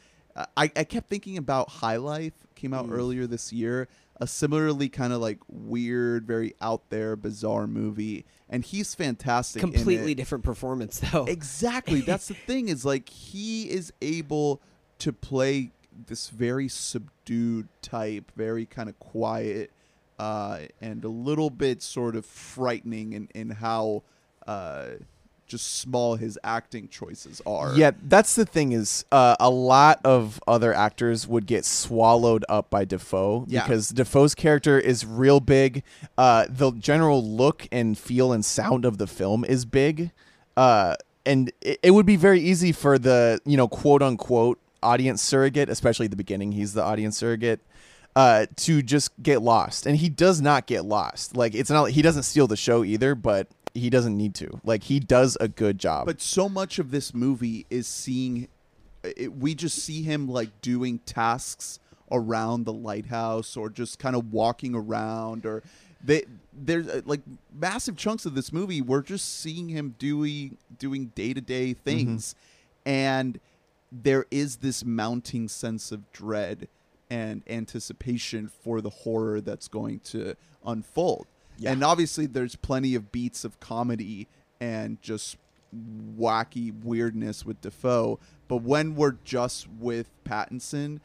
I, I kept thinking about High Life came out Mm. earlier this year a similarly kind of like weird very out there bizarre movie and he's fantastic in Completely different performance though. exactly that's the thing is like he is able to play this very subdued type very kind of quiet uh, and a little bit sort of frightening in, in how uh, just small his acting choices are. Yeah, that's the thing is uh, a lot of other actors would get swallowed up by Dafoe Yeah. because Dafoe's character is real big. Uh, the general look and feel and sound of the film is big, uh, and it, it would be very easy for the you know quote unquote audience surrogate, especially at the beginning. He's the audience surrogate. Uh, to just get lost, and he does not get lost. Like it's not he doesn't steal the show either, but he doesn't need to. Like he does a good job. But so much of this movie is seeing, it, we just see him like doing tasks around the lighthouse or just kind of walking around or they there's uh, like massive chunks of this movie we're just seeing him doing doing day-to-day things and there is this mounting sense of dread and anticipation for the horror that's going to unfold Yeah. and obviously there's plenty of beats of comedy and just wacky weirdness with Dafoe. But when we're just with Pattinson,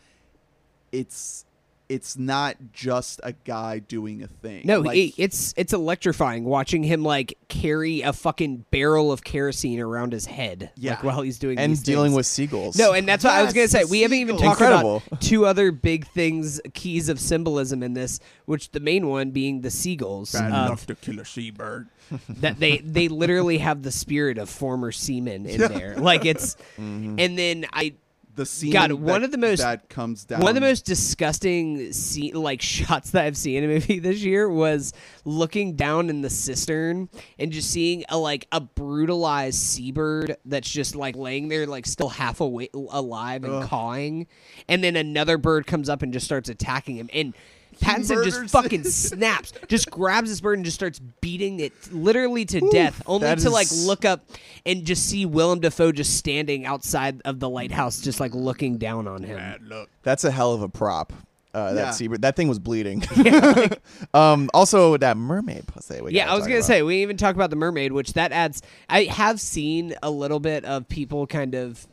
it's it's not just a guy doing a thing. No, Like, it, it's it's electrifying watching him like carry a fucking barrel of kerosene around his head, Yeah. like while he's doing and these dealing things. with seagulls. No, and that's what I was gonna say. the We haven't even seagulls. talked about two other big things, keys of symbolism in this. Which the main one being the seagulls. Bad uh, enough to kill a seabird. that they they literally have the spirit of former seamen in there. Like it's, Mm-hmm. and then I The scene God, that, one of the most- that comes down. one of the most disgusting scene, like shots that I've seen in a movie this year was looking down in the cistern and just seeing a like a brutalized seabird that's just like laying there like still half awa- alive and Ugh. cawing, and then another bird comes up and just starts attacking him and. Pattinson just fucking it. snaps, just grabs this bird and just starts beating it literally to death, only that to like look up and just see Willem Dafoe just standing outside of the lighthouse, just like looking down on him. look. That's a hell of a prop. Uh, that Yeah. seabird, that thing was bleeding. um, also, that mermaid pussy. we Yeah, I was gonna about. say we even talk about the mermaid, which that adds. I have seen a little bit of people kind of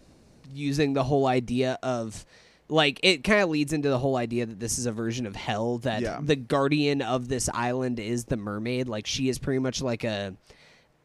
using the whole idea of like it kind of leads into the whole idea that this is a version of hell that Yeah. the guardian of this island is the mermaid like she is pretty much like a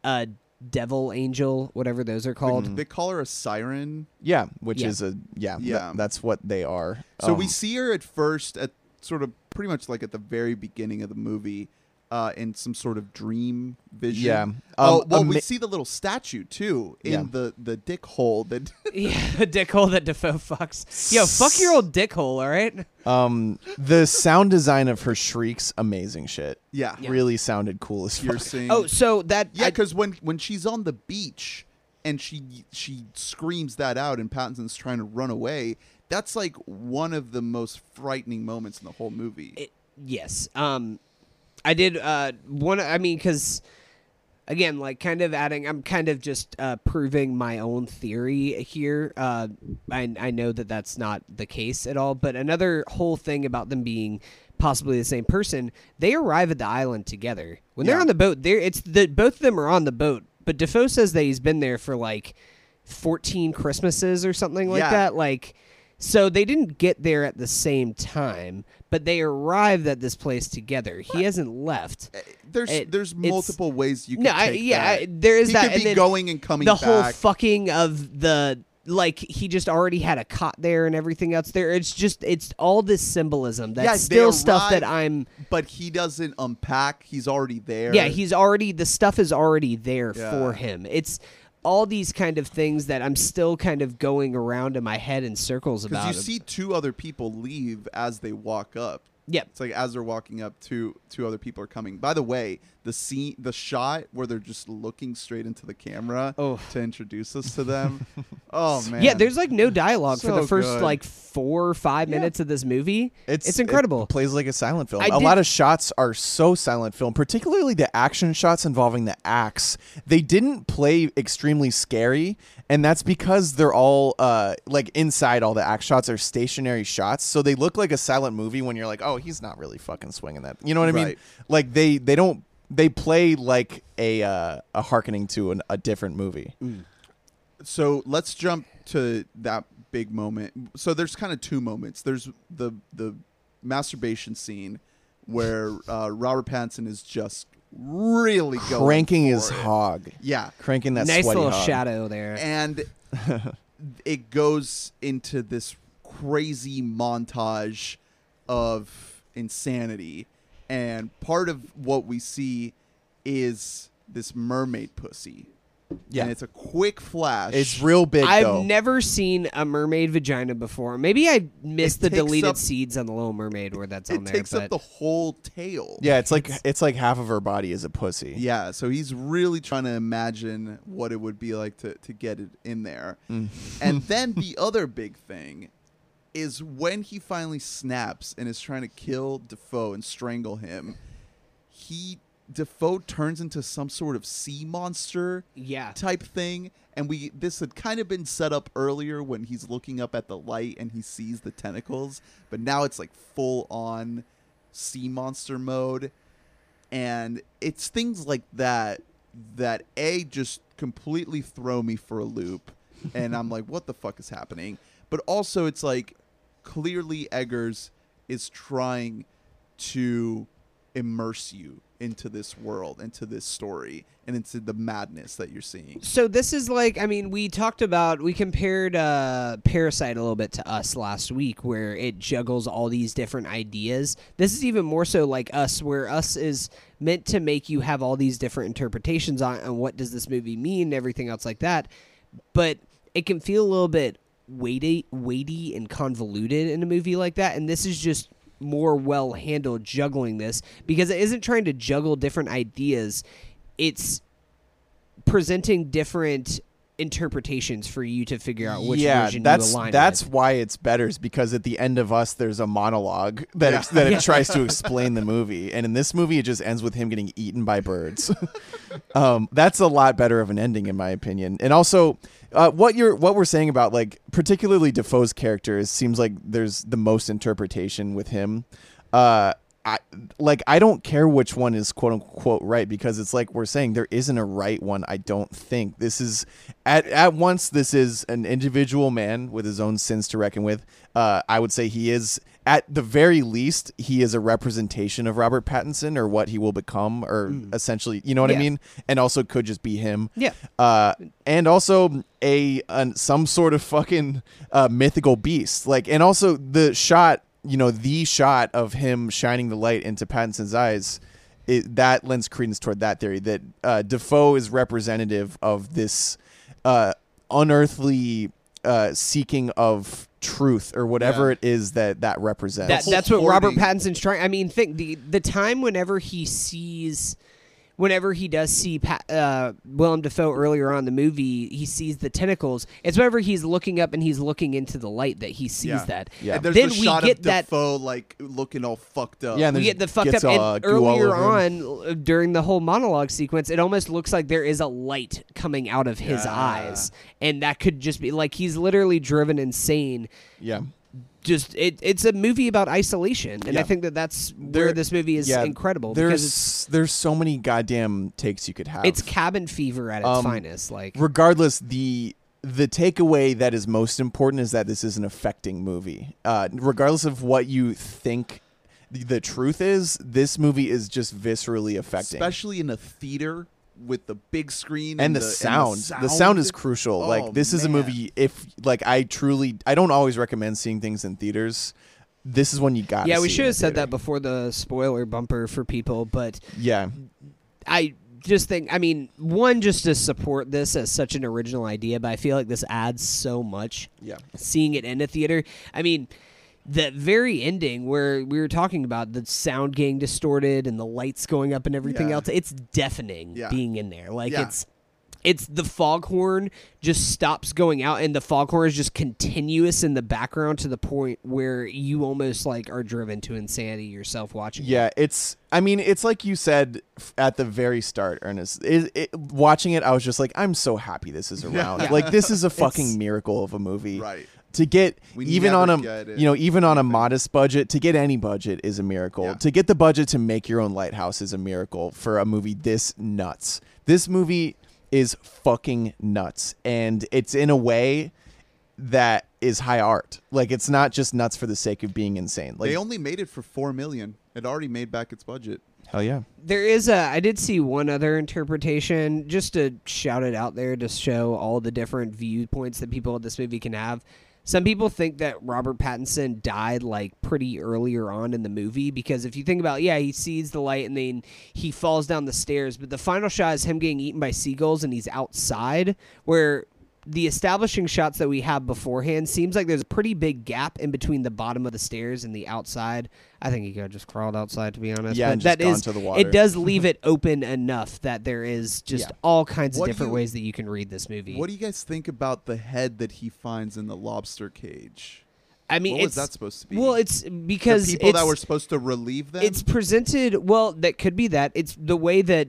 a devil angel whatever those are called They call her a siren. Yeah, which Yeah. is a yeah, Yeah. that- that's what they are. So we Um, see her at first at sort of pretty much like at the very beginning of the movie. Uh, in some sort of dream vision. Yeah. Um, oh, well, we ama- see the little statue too in Yeah. the the dick hole that yeah the dick hole that Dafoe fucks yo fuck your old dick hole all right um, the sound design of her shrieks, amazing shit. yeah, Yeah. Really sounded cool as fuck. piercing. oh so that Yeah, because when when she's on the beach and she she screams that out and Pattinson's trying to run away, that's like one of the most frightening moments in the whole movie. It, yes. Um, I did uh one. I mean, because again, like kind of adding. I'm kind of just uh, proving my own theory here. Uh, I I know that that's not the case at all. But another whole thing about them being possibly the same person, they arrive at the island together. When they're on the boat, there it's the both of them are on the boat. But Dafoe says that he's been there for like 14 Christmases or something like Yeah. that. Like, so they didn't get there at the same time, but they arrived at this place together. He hasn't left. Uh, There's It- there's multiple ways you can No, I, yeah. I, there is he that. could and be going and coming the whole fucking of the like he just already had a cot there and everything else there. It's just it's all this symbolism. That's Yeah, still stuff that I'm. but he doesn't unpack. He's already there. Yeah, he's already the stuff is already there Yeah. for him. It's all these kind of things that I'm still kind of going around in my head in circles about. because you see two other people leave as they walk up Yep. It's like as they're walking up, two two other people are coming. By the way, the scene, the shot where they're just looking straight into the camera Oh. to introduce us to them. oh man, Yeah, there's like no dialogue for the first good. like four or five Yeah. minutes of this movie. It's incredible. It plays like a silent film. I a did- lot of shots are so silent film, particularly the action shots involving the axe. They didn't play extremely scary, and that's because they're all uh, like inside. All the axe shots are stationary shots, so they look like a silent movie when you're like, oh, he's not really fucking swinging that. You know what I mean? Like they they don't they play like a uh, a hearkening to an, a different movie. so let's jump to that big moment. So there's kind of two moments. There's the the masturbation scene where uh, Robert Pattinson is just really going Cranking for his it. hog, Yeah, cranking that nice sweaty little hog. shadow there. and it goes into this crazy montage of insanity and part of what we see is this mermaid pussy Yeah. and it's a quick flash It's real big I've though. never seen a mermaid vagina before. Maybe I missed It the takes deleted up- seeds on the Little Mermaid where that's it on there. It takes but up the whole tail yeah, it's like it's like half of her body is a pussy. yeah so he's really trying to imagine what it would be like to, to get it in there Mm. and then the other big thing is when he finally snaps and is trying to kill Dafoe and strangle him, he Dafoe turns into some sort of sea monster yeah. type thing. And we this had kind of been set up earlier when he's looking up at the light and he sees the tentacles, but now it's like full on sea monster mode. And it's things like that that A just completely throw me for a loop and I'm like, what the fuck is happening? But also it's like clearly Eggers is trying to immerse you into this world, into this story, and into the madness that you're seeing. So this is like I mean we talked about we compared uh Parasite a little bit to us last week where it juggles all these different ideas. This is even more so like us where us is meant to make you have all these different interpretations on, on what does this movie mean everything else like that. But it can feel a little bit weighty weighty and convoluted in a movie like that and this is just more well handled juggling this because it isn't trying to juggle different ideas. It's presenting different interpretations for you to figure out which yeah, version that's you align that's with. why it's better is because at the end of us there's a monologue that Yeah. ex- that it tries to explain the movie, and in this movie it just ends with him getting eaten by birds. um, that's a lot better of an ending in my opinion, and also. Uh, what you're what we're saying about like particularly Dafoe's character is seems like there's the most interpretation with him. Uh, I like I don't care which one is quote unquote right because it's like we're saying there isn't a right one. I don't think this is at at once this is an individual man with his own sins to reckon with. Uh, I would say he is at the very least he is a representation of Robert Pattinson or what he will become or essentially you know what I mean and also could just be him. Yeah. Uh, and also a an, some sort of fucking uh, mythical beast. Like, and also the shot, you know, the shot of him shining the light into Pattinson's eyes. It, that lends credence toward that theory that uh, Dafoe is representative of this uh, unearthly uh, seeking of truth or whatever Yeah. it is that that represents. That, that's what Robert Pattinson's trying. I mean, think the the time whenever he sees, whenever he does see Pat, uh, Willem Dafoe earlier on in the movie, he sees the tentacles. It's whenever he's looking up and he's looking into the light that he sees Yeah. that. Yeah. And there's Then the we shot get of that- Dafoe like looking all fucked up. Yeah, and we get the fucked up. uh, and earlier on, uh, during the whole monologue sequence, it almost looks like there is a light coming out of his Yeah. eyes, and that could just be like he's literally driven insane. yeah. Just it, it's a movie about isolation, and I think that that's where There- this movie is yeah, incredible There's because there's so many goddamn takes you could have. it's cabin fever at its Um, finest. Like regardless the the takeaway that is most important is that this is an affecting movie uh, regardless of what you think the, the truth is this movie is just viscerally affecting especially in a theater with the big screen and the, sound. the sound is crucial. Oh, like this is a movie if like i truly i don't always recommend seeing things in theaters. This is when you got yeah, we should have said that before the spoiler bumper for people, but yeah. I just think I mean one just to support this as such an original idea, but I feel like this adds so much yeah. seeing it in a theater. I mean, the very ending where we were talking about the sound getting distorted and the lights going up and everything Yeah. else it's deafening Yeah. being in there like Yeah. it's it's the foghorn just stops going out and the foghorn is just continuous in the background to the point where you almost like are driven to insanity yourself watching it. Yeah, it's. I mean, it's like you said at the very start, Ernest. It, it, watching it, I was just like, I'm so happy this is around. Yeah. Like, this is a It's- fucking miracle of a movie. Right. To get We even on a you know even on a modest budget to get any budget is a miracle. Yeah. To get the budget to make your own lighthouse is a miracle for a movie this nuts. This movie is fucking nuts, and it's in a way that is high art. Like it's not just nuts for the sake of being insane. Like they only made it for four million. It already made back its budget. hell yeah. There is a. I did see one other interpretation, just to shout it out there to show all the different viewpoints that people of this movie can have. Some people think that Robert Pattinson died like pretty earlier on in the movie because if you think about, yeah, he sees the light and then he falls down the stairs, but the final shot is him getting eaten by seagulls and he's outside where the establishing shots that we have beforehand seems like there's a pretty big gap in between the bottom of the stairs and the outside. I think he could have just crawled outside to be honest. Yeah, but that is to the water. it does leave it open enough that there is just Yeah. all kinds What of different you- ways that you can read this movie. What do you guys think about the head that he finds in the lobster cage? I mean, what was that supposed to be? well, it's because the people that were supposed to relieve them. it's presented well. That could be that. It's the way that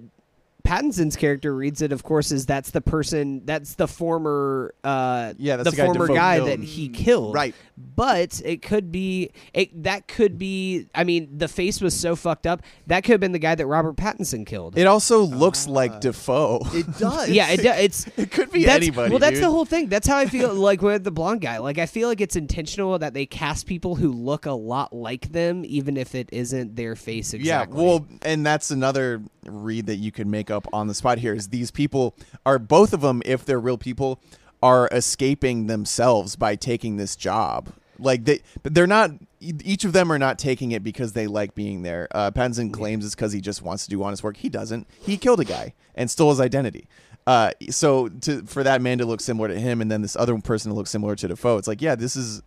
Pattinson's character reads it. Of course, is that's the person that's the former uh Yeah, that's the the former Dafoe guy that he killed. right. But it could be it that could be. I mean, the face was so fucked up. That could have been the guy that Robert Pattinson killed. It also looks Ah. like Dafoe. It does. yeah, it, do- it's It could be that's, anybody. Well, that's dude. the whole thing. That's how I feel like with the blonde guy. Like I feel like it's intentional that they cast people who look a lot like them, even if it isn't their face exactly. Yeah, well, and that's another read that you could make up on the spot here is these people are both of them, if they're real people, are escaping themselves by taking this job. Like they, but they're not. Each of them are not taking it because they like being there. Uh, Pattinson claims it's because he just wants to do honest work. He doesn't. He killed a guy and stole his identity. Uh, so to for that man to look similar to him, and then this other person to look similar to Dafoe, it's like, yeah, this is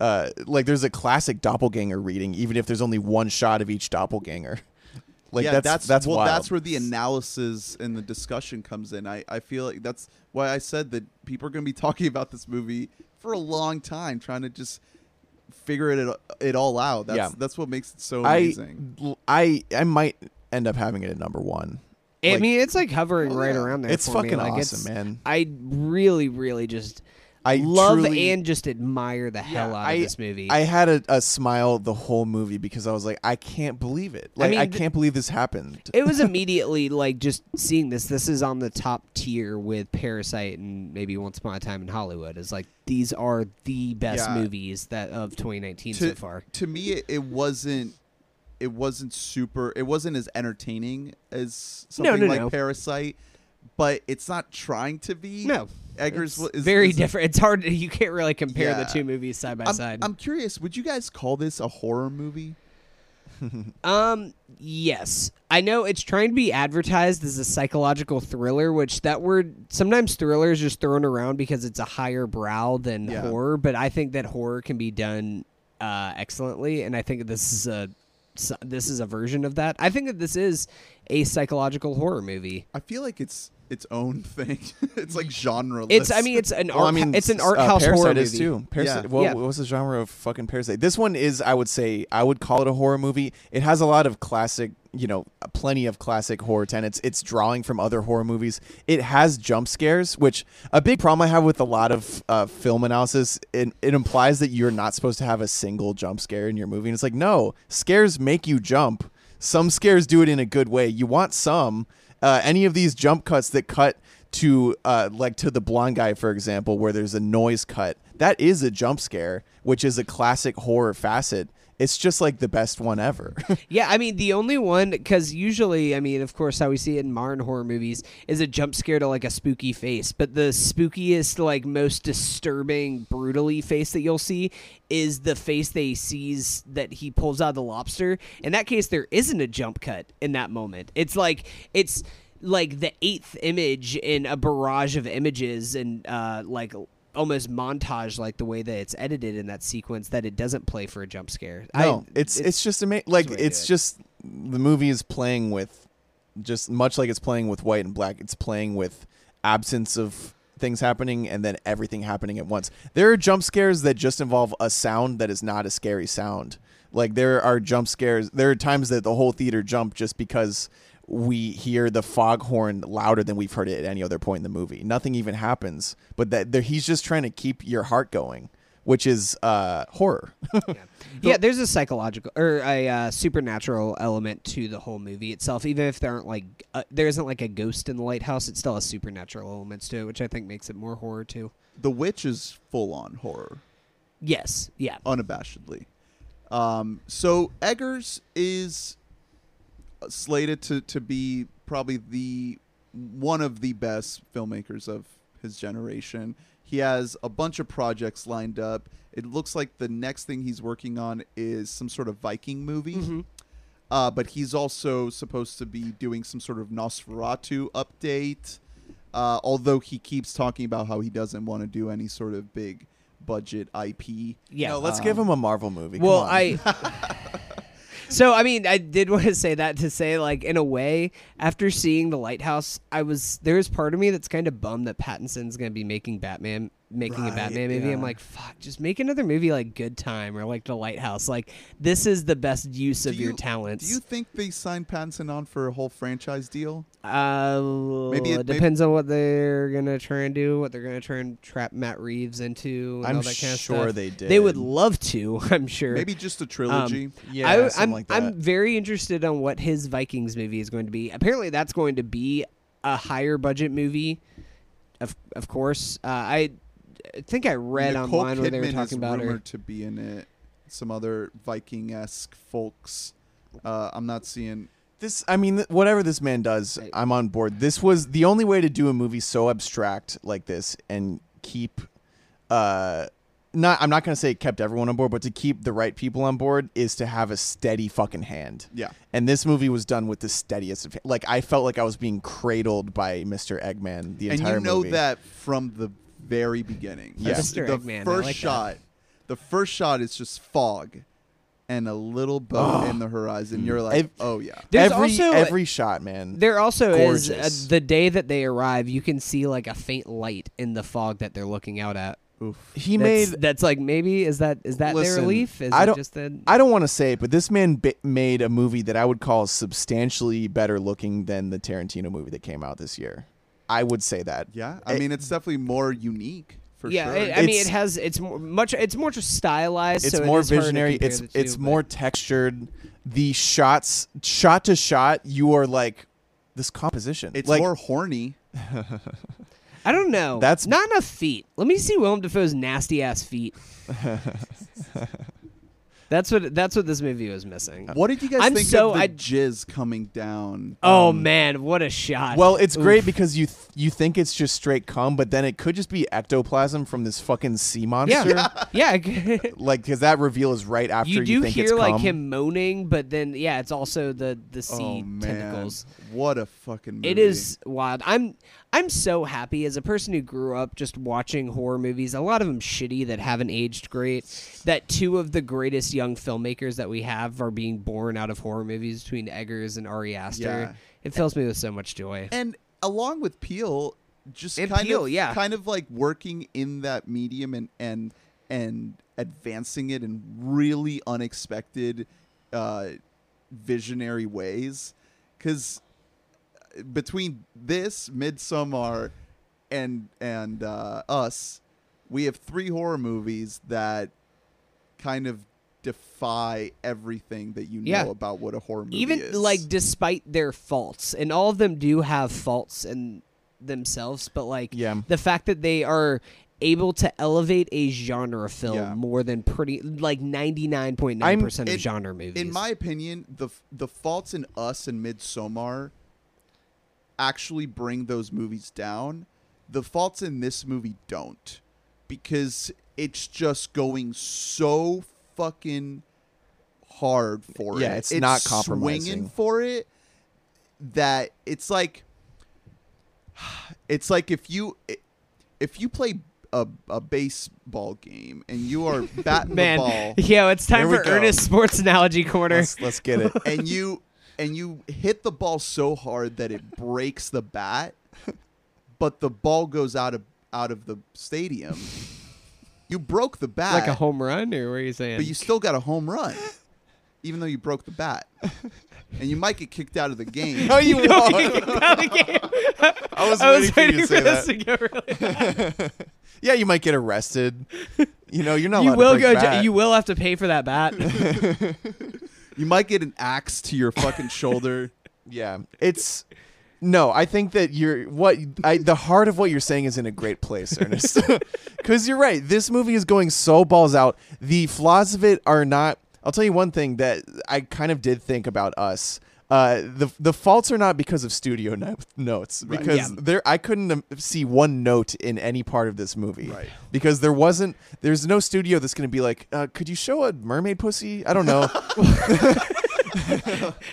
uh, like there's a classic doppelganger reading, even if there's only one shot of each doppelganger. Like yeah, that's that's, well, wild. that's where the analysis and the discussion comes in. I, I feel like that's why I said that people are going to be talking about this movie for a long time, trying to just figure it it all out. That's Yeah. that's what makes it so I, amazing. I I might end up having it at number one. I mean, it's like hovering Oh, right yeah. around there. It's for me. fucking Like, awesome, it's- man. I really, really just I love truly- and just admire the hell Yeah, out I- of this movie. I had a, a smile the whole movie because I was like, I can't believe it. Like I, mean, th- can't believe this happened. it was immediately like just seeing this. This is on the top tier with Parasite and maybe Once Upon a Time in Hollywood. Is like these are the best Yeah. movies that of 2019 to, so far. to me, it, it wasn't. It wasn't super. It wasn't as entertaining as No, something no, like no. Parasite, but it's not trying to be. No, Eggers it's is very is- different. It's hard. To, You can't really compare the two movies side by I'm, side. I'm curious. Would you guys call this a horror movie? Um, yes. I know it's trying to be advertised as a psychological thriller, which that word sometimes thriller is just thrown around because it's a higher brow than Yeah. horror, but I think that horror can be done uh, excellently, and I think this is a this is a version of that. I think that this is a psychological horror movie. I feel like it's its own thing. it's like genre. It's I mean it's an Well, art I mean, it's an art uh, house Parasite horror is movie. too. Parasite, Yeah. What, Yeah. what was the genre of fucking Parasite? This one is, I would say, I would call it a horror movie. It has a lot of classic, you know, plenty of classic horror tenets. It's drawing from other horror movies. It has jump scares, which a big problem I have with a lot of uh, film analysis. It, it implies that you're not supposed to have a single jump scare in your movie, and it's like, no, scares make you jump. Some scares do it in a good way. You want some. Uh, any of these jump cuts that cut to uh, like to the blonde guy, for example, where there's a noise cut. That is a jump scare, which is a classic horror facet. It's just like the best one ever. Yeah, I mean the only one because usually, I mean, of course, how we see it in modern horror movies is a jump scare to like a spooky face, but the spookiest, like most disturbing, brutally face that you'll see is the face they sees that he pulls out of the lobster. In that case, there isn't a jump cut in that moment. It's like it's like the eighth image in a barrage of images and uh, like almost montage like the way that it's edited in that sequence that it doesn't play for a jump scare. No, I, it's, it's just amazing. Like the way to it's it. just the movie is playing with just much like it's playing with white and black. It's playing with absence of things happening and then everything happening at once. There are jump scares that just involve a sound that is not a scary sound. Like there are jump scares. There are times that the whole theater jumped just because we hear the foghorn louder than we've heard it at any other point in the movie. Nothing even happens, but that there, he's just trying to keep your heart going, which is uh, horror. yeah. yeah, there's a psychological or a uh, supernatural element to the whole movie itself. Even if there aren't like uh, there isn't like a ghost in the lighthouse, it still has supernatural elements to it, which I think makes it more horror too. The Witch is full on horror, Yes, yeah. unabashedly. Um, so Eggers is slated to to be probably the one of the best filmmakers of his generation. He has a bunch of projects lined up. It looks like the next thing he's working on is some sort of Viking movie. Mm-hmm. Uh, but he's also supposed to be doing some sort of Nosferatu update. Uh, although he keeps talking about how he doesn't want to do any sort of big budget IP. Yeah. No, let's Um, give him a Marvel movie. Come Well, on. I. so I mean, I did want to say that to say like in a way, after seeing the lighthouse, I was there's part of me that's kind of bummed that Pattinson's gonna be making Batman, making a Batman movie. I'm like, fuck, just make another movie like Good Time or like The Lighthouse. Like this is the best use of Do your talents. Do you think they signed Pattinson on for a whole franchise deal? Uh, Maybe it- depends on what they're gonna try and do, what they're gonna try and trap Matt Reeves into. And I'm all that kind of sure stuff. they did. They would love to. I'm sure. Maybe just a trilogy. yeah, I, something am like that. I'm very interested on what his Vikings movie is going to be. Apparently, that's going to be a higher budget movie. Of of course, uh, I I think I read Nicole online where they were talking is about rumored her. to be in it. Some other Viking esque folks. Uh, I'm not seeing. This, I mean, th- whatever this man does, Right. I'm on board. This was the only way to do a movie so abstract like this and keep, uh, not. I'm not gonna say it kept everyone on board, but to keep the right people on board is to have a steady fucking hand. Yeah. And this movie was done with the steadiest. Of, like I felt like I was being cradled by Mr. Eggman the and entire you know movie. that from the very beginning. Yeah. That's Mr. The Eggman, I first like that. shot, the first shot is just fog, and a little boat in the horizon. You're like, Ev- oh yeah. There's every also every shot, man. there also is uh, the day that they arrive. You can see like a faint light in the fog that they're looking out at. Oof. he that's, made that's like maybe is that is that their Listen, relief? Is I it don't- just that I don't want to say it, but this man bi- made a movie that I would call substantially better looking than the Tarantino movie that came out this year. I would say that. Yeah. I It- mean, it's definitely more unique for yeah, sure. it- I mean, it has it's more, much it's more just stylized. It's so more is hard to visionary. It's two, it's but- more textured. The shots, shot to shot, you are like this composition. it's like, more horny. I don't know. That's- not enough feet. Let me see Willem Dafoe's nasty ass feet. that's what that's what this movie was missing. What did you guys I'm think so- of the I- jizz coming down? oh um, man, what a shot! Well, it's great Oof. because you th- you think it's just straight cum, but then it could just be ectoplasm from this fucking sea monster. yeah, yeah. Like, because that reveal is right after you you, do think hear it's like cum. him moaning, but then yeah, it's also the the sea Oh man, tentacles. what a fucking movie! It is wild. I'm I'm so happy as a person who grew up just watching horror movies. A lot of them shitty that haven't aged great. That two of the greatest young filmmakers that we have are being born out of horror movies between Eggers and Ari Aster. Yeah. It fills me with so much joy. and along with Peele, just And kind of yeah. kind of like working in that medium and and and advancing it in really unexpected, uh, visionary ways, because between this Midsommar and and uh, us, we have three horror movies that kind of defy everything that you know Yeah. about what a horror movie Even is. Even like despite their faults, and all of them do have faults in themselves, but like Yeah. the fact that they are able to elevate a genre film Yeah. more than pretty like 99.9% of in- genre movies. In my opinion, the the faults in Us and Midsommar actually bring those movies down. The faults in this movie don't, because it's just going so fucking hard for Yeah, it. Yeah, it's not swinging compromising. for it. That it's like, it's like if you if you play a, a baseball game and you are batting Man, the ball yo, it's time for go. Ernest Sports Analogy Corner. Let's, let's get it. and you and you hit the ball so hard that it breaks the bat, but the ball goes out of out of the stadium. You broke the bat, like a home run, or what are you saying? but you still got a home run, even though you broke the bat. And you might get kicked out of the game. No, oh, you No, won't. you kicked out of the game. I was I waiting was for you waiting to for say this that. to go really bad. Yeah, you might get arrested. You know, you're not. You allowed will to go. break j- You will have to pay for that bat. You might get an axe to your fucking shoulder. Yeah, it's no. I think that you're what I the heart of what you're saying is in a great place, Ernest. Because you're right. This movie is going so balls out. The flaws of it are not. I'll tell you one thing that I kind of did think about us. Uh, the the faults are not because of studio no- notes Right. because Yeah. there I couldn't um, see one note in any part of this movie Right. because there wasn't there's no studio that's going to be like uh, could you show a mermaid pussy I don't know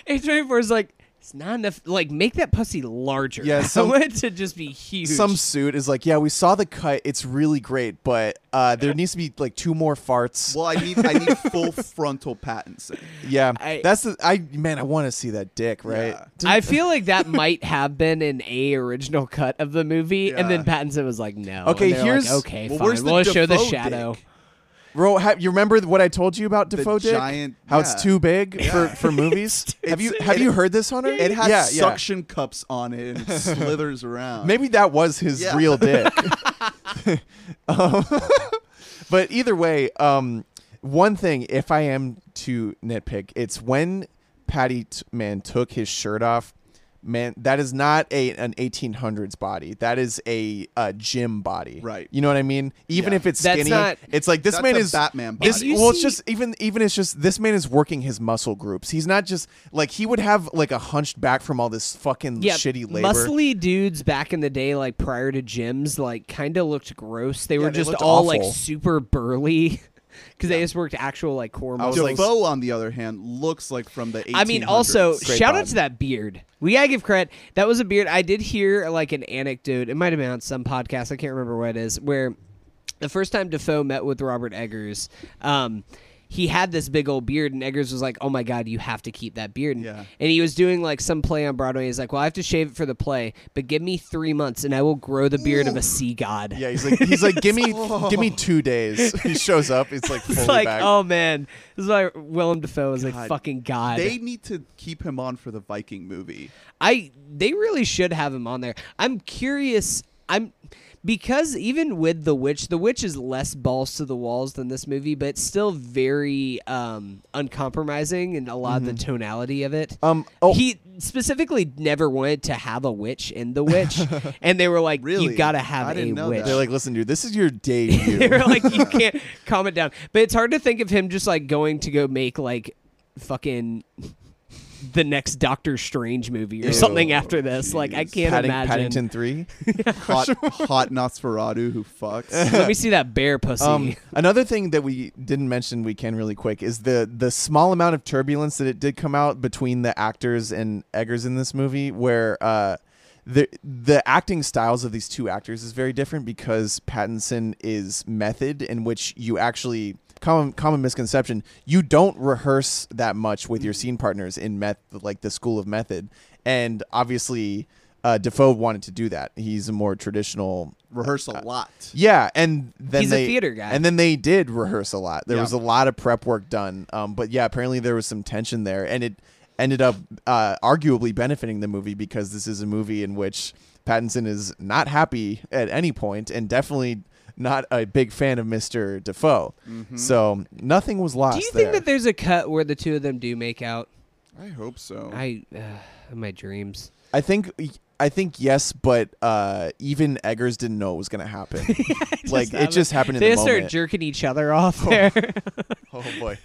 A24 is like it's not enough. Like make that pussy larger. Yeah, some- I want it to just be huge. some suit is like, yeah, we saw the cut. It's really great, but uh, there needs to be like two more farts. Well, I need I need full frontal Pattinson. yeah, I- that's the I man. I want to see that dick, right? Yeah. I feel like that might have been an A original cut of the movie, and then Pattinson was like, "No." Okay, And here's- like, okay, Well, fine. the we'll show the shadow. dick? Bro, ha- you remember what I told you about Dafoe dick? giant- How yeah. it's too big for, for movies. have you have it- you heard this, Hunter? It has yeah, yeah. suction cups on it and it slithers around. Maybe that was his Yeah. real dick. um, but either way, um, one thing, if I am to nitpick, it's when Patty t- man took his shirt off. Man, that is not a an 1800s body. That is a, uh gym body. Right. You know what I mean? Even Yeah. if it's That's skinny, not- it's like this That's man a is Batman body. This, If you well, it's just even even it's just this man is working his muscle groups. He's not just like he would have like a hunched back from all this fucking Yeah, shitty labor. muscly dudes back in the day, like prior to gyms, like kind of looked gross. They Yeah, were they just looked all like super burly because they just worked actual like core I was muscles. like- Dafoe, on the other hand, looks like from the 1800s. I mean, also Great shout out bod. to that beard. We gotta give credit. That was a beard. I did hear like an anecdote. It might have been on some podcast. I can't remember what it is. Where the first time Dafoe met with Robert Eggers, um, he had this big old beard, and Eggers was like, "Oh my god, you have to keep that beard." Yeah. And he was doing like some play on Broadway. He's like, "Well, I have to shave it for the play, but give me three months, and I will grow the beard of a sea god." Yeah, he's like he's like give me give me two days. He shows up. It's like It's like, back. oh man, this is why Willem Dafoe is a God. fucking god. they need to keep him on for the Viking movie. I they really should have him on there. I'm curious. I'm because even with the witch, the witch is less balls to the walls than this movie, but still very um, uncompromising in a lot of the tonality of it. um. Oh, He specifically never wanted to have a witch in the witch, and they were like, Really? "You gotta have I a didn't know witch." that. they're like, listen, dude, this is your day they debut. were like, "You can't calm it down." But it's hard to think of him just like going to go make like fucking the next Doctor Strange movie or Ew. something after this. Like I can't Padding- imagine. Paddington Three. Hot, hot Nosferatu who fucks. Let me see that bear pussy. Um, another thing that we didn't mention, we can really quick, is the the small amount of turbulence that it did come out between the actors and Eggers in this movie, where uh, the the acting styles of these two actors is very different because Pattinson is method, in which you actually common common misconception you don't rehearse that much with your scene partners in meth like the school of method, and obviously. Uh, Dafoe wanted to do that. He's a more traditional Rehearse a lot. yeah, and then He's a they, theater guy. and then they did rehearse a lot. There Yeah. was a lot of prep work done. Um, but yeah, apparently there was some tension there, and it ended up uh, arguably benefiting the movie because this is a movie in which Pattinson is not happy at any point, and definitely not a big fan of Mister Dafoe. So nothing was lost. do you think there. that there's a cut where the two of them do make out? I hope so. I, uh, my dreams. I think. I think yes, but uh, even Eggers didn't know it was going to happen. like it happened. just happened in They the just start moment. jerking each other off there. oh boy.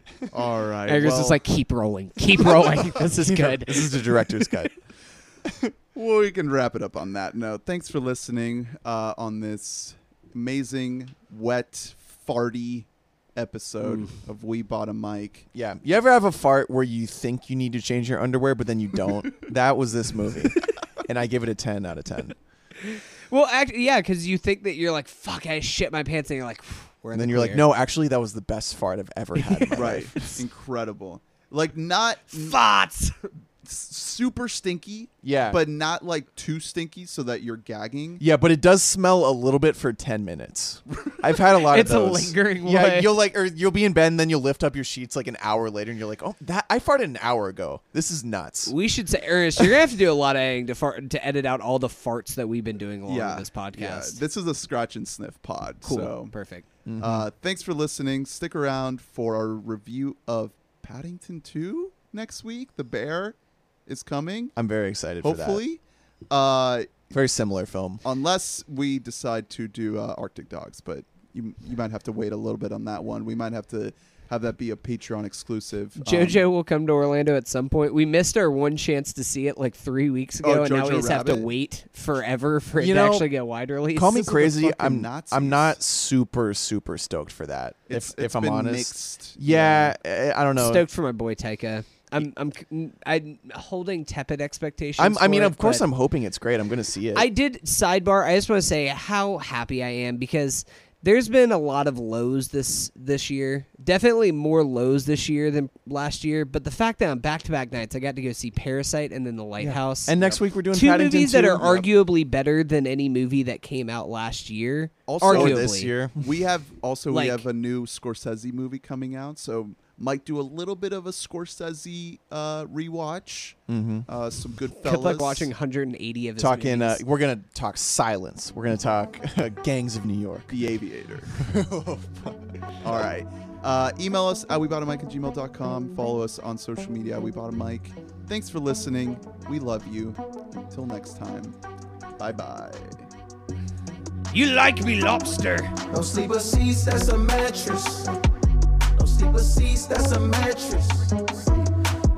All right. Eggers well, is like, keep rolling, keep rolling. this is good. This is the director's cut. well, we can wrap it up on that note. Thanks for listening uh, on this amazing, wet, farty episode of We Bought a Mic. Yeah. You ever have a fart where you think you need to change your underwear, but then you don't? that was this movie. and I give it a 10 out of 10. Well, actually, yeah, because you think that you're like, "Fuck, I shit my pants," and you're like, "We're in And the then you're like, no, actually, that was the best fart I've ever had. in my right. life. Incredible. Like not farts." S- super stinky. Yeah. But not like too stinky so that you're gagging. Yeah, but it does smell a little bit for ten minutes. I've had a lot It's a of those. lingering Yeah, way. you'll like, or you'll be in bed, and then you'll lift up your sheets like an hour later, and you're like, oh, that I farted an hour ago. This is nuts. We should say, Ernest, you're gonna have to do a lot of editing to fart to edit out all the farts that we've been doing along yeah. this Yeah. podcast. This is a scratch and sniff pod. cool, So perfect. uh, thanks for listening. Stick around for our review of Paddington 2 next week. The Bear is coming. I'm very excited for that. Hopefully. Uh, Very similar film. unless we decide to do uh, Arctic Dogs, but you you might have to wait a little bit on that one. We might have to have that be a Patreon exclusive. Um, JoJo will come to Orlando at some point. We missed our one chance to see it like three weeks ago, Oh, and now we Jojo just have to wait forever for it You to actually get a wide release. Call me This crazy. I'm Nazis. I'm not super super stoked for that. It's, if it's if I'm been honest, mixed. yeah, I I don't know. Stoked for my boy Taika. I'm I'm I'm holding tepid expectations. I'm, I mean, it, of course, I'm hoping it's great. I'm going to see it. I did sidebar. I just want to say how happy I am because there's been a lot of lows this this year. Definitely more lows this year than last year. But the fact that on back to back nights, I got to go see Parasite and then The Lighthouse. and next week we're doing two Paddington movies that 2. are arguably better than any movie that came out last year. Also- arguably this year. We have also Like- we have a new Scorsese movie coming out, so might do a little bit of a Scorsese uh, rewatch. Mm-hmm. Uh, some good Kept fellas. like watching 180 of his Talking, uh, movies. we're gonna talk silence. We're gonna talk gangs of New York. The Aviator. All right. Uh, email us at weboughtamic at gmail.com. Follow us on social media at weboughtamic. Thanks for listening. We love you. Until next time. Bye bye. You like me, lobster? No sleeper seats, that's a mattress. Sleeper seats, that's a mattress.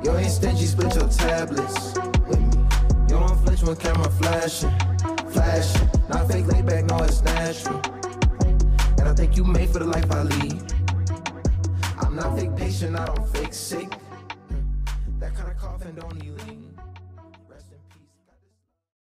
You ain't stingy, split your tablets with me. You don't flinch when camera flashing, flashing. Not fake laid back, no, it's natural. And I think you made for the life I lead. I'm not fake patient, I don't fake sick. That kind of coughing don't elite.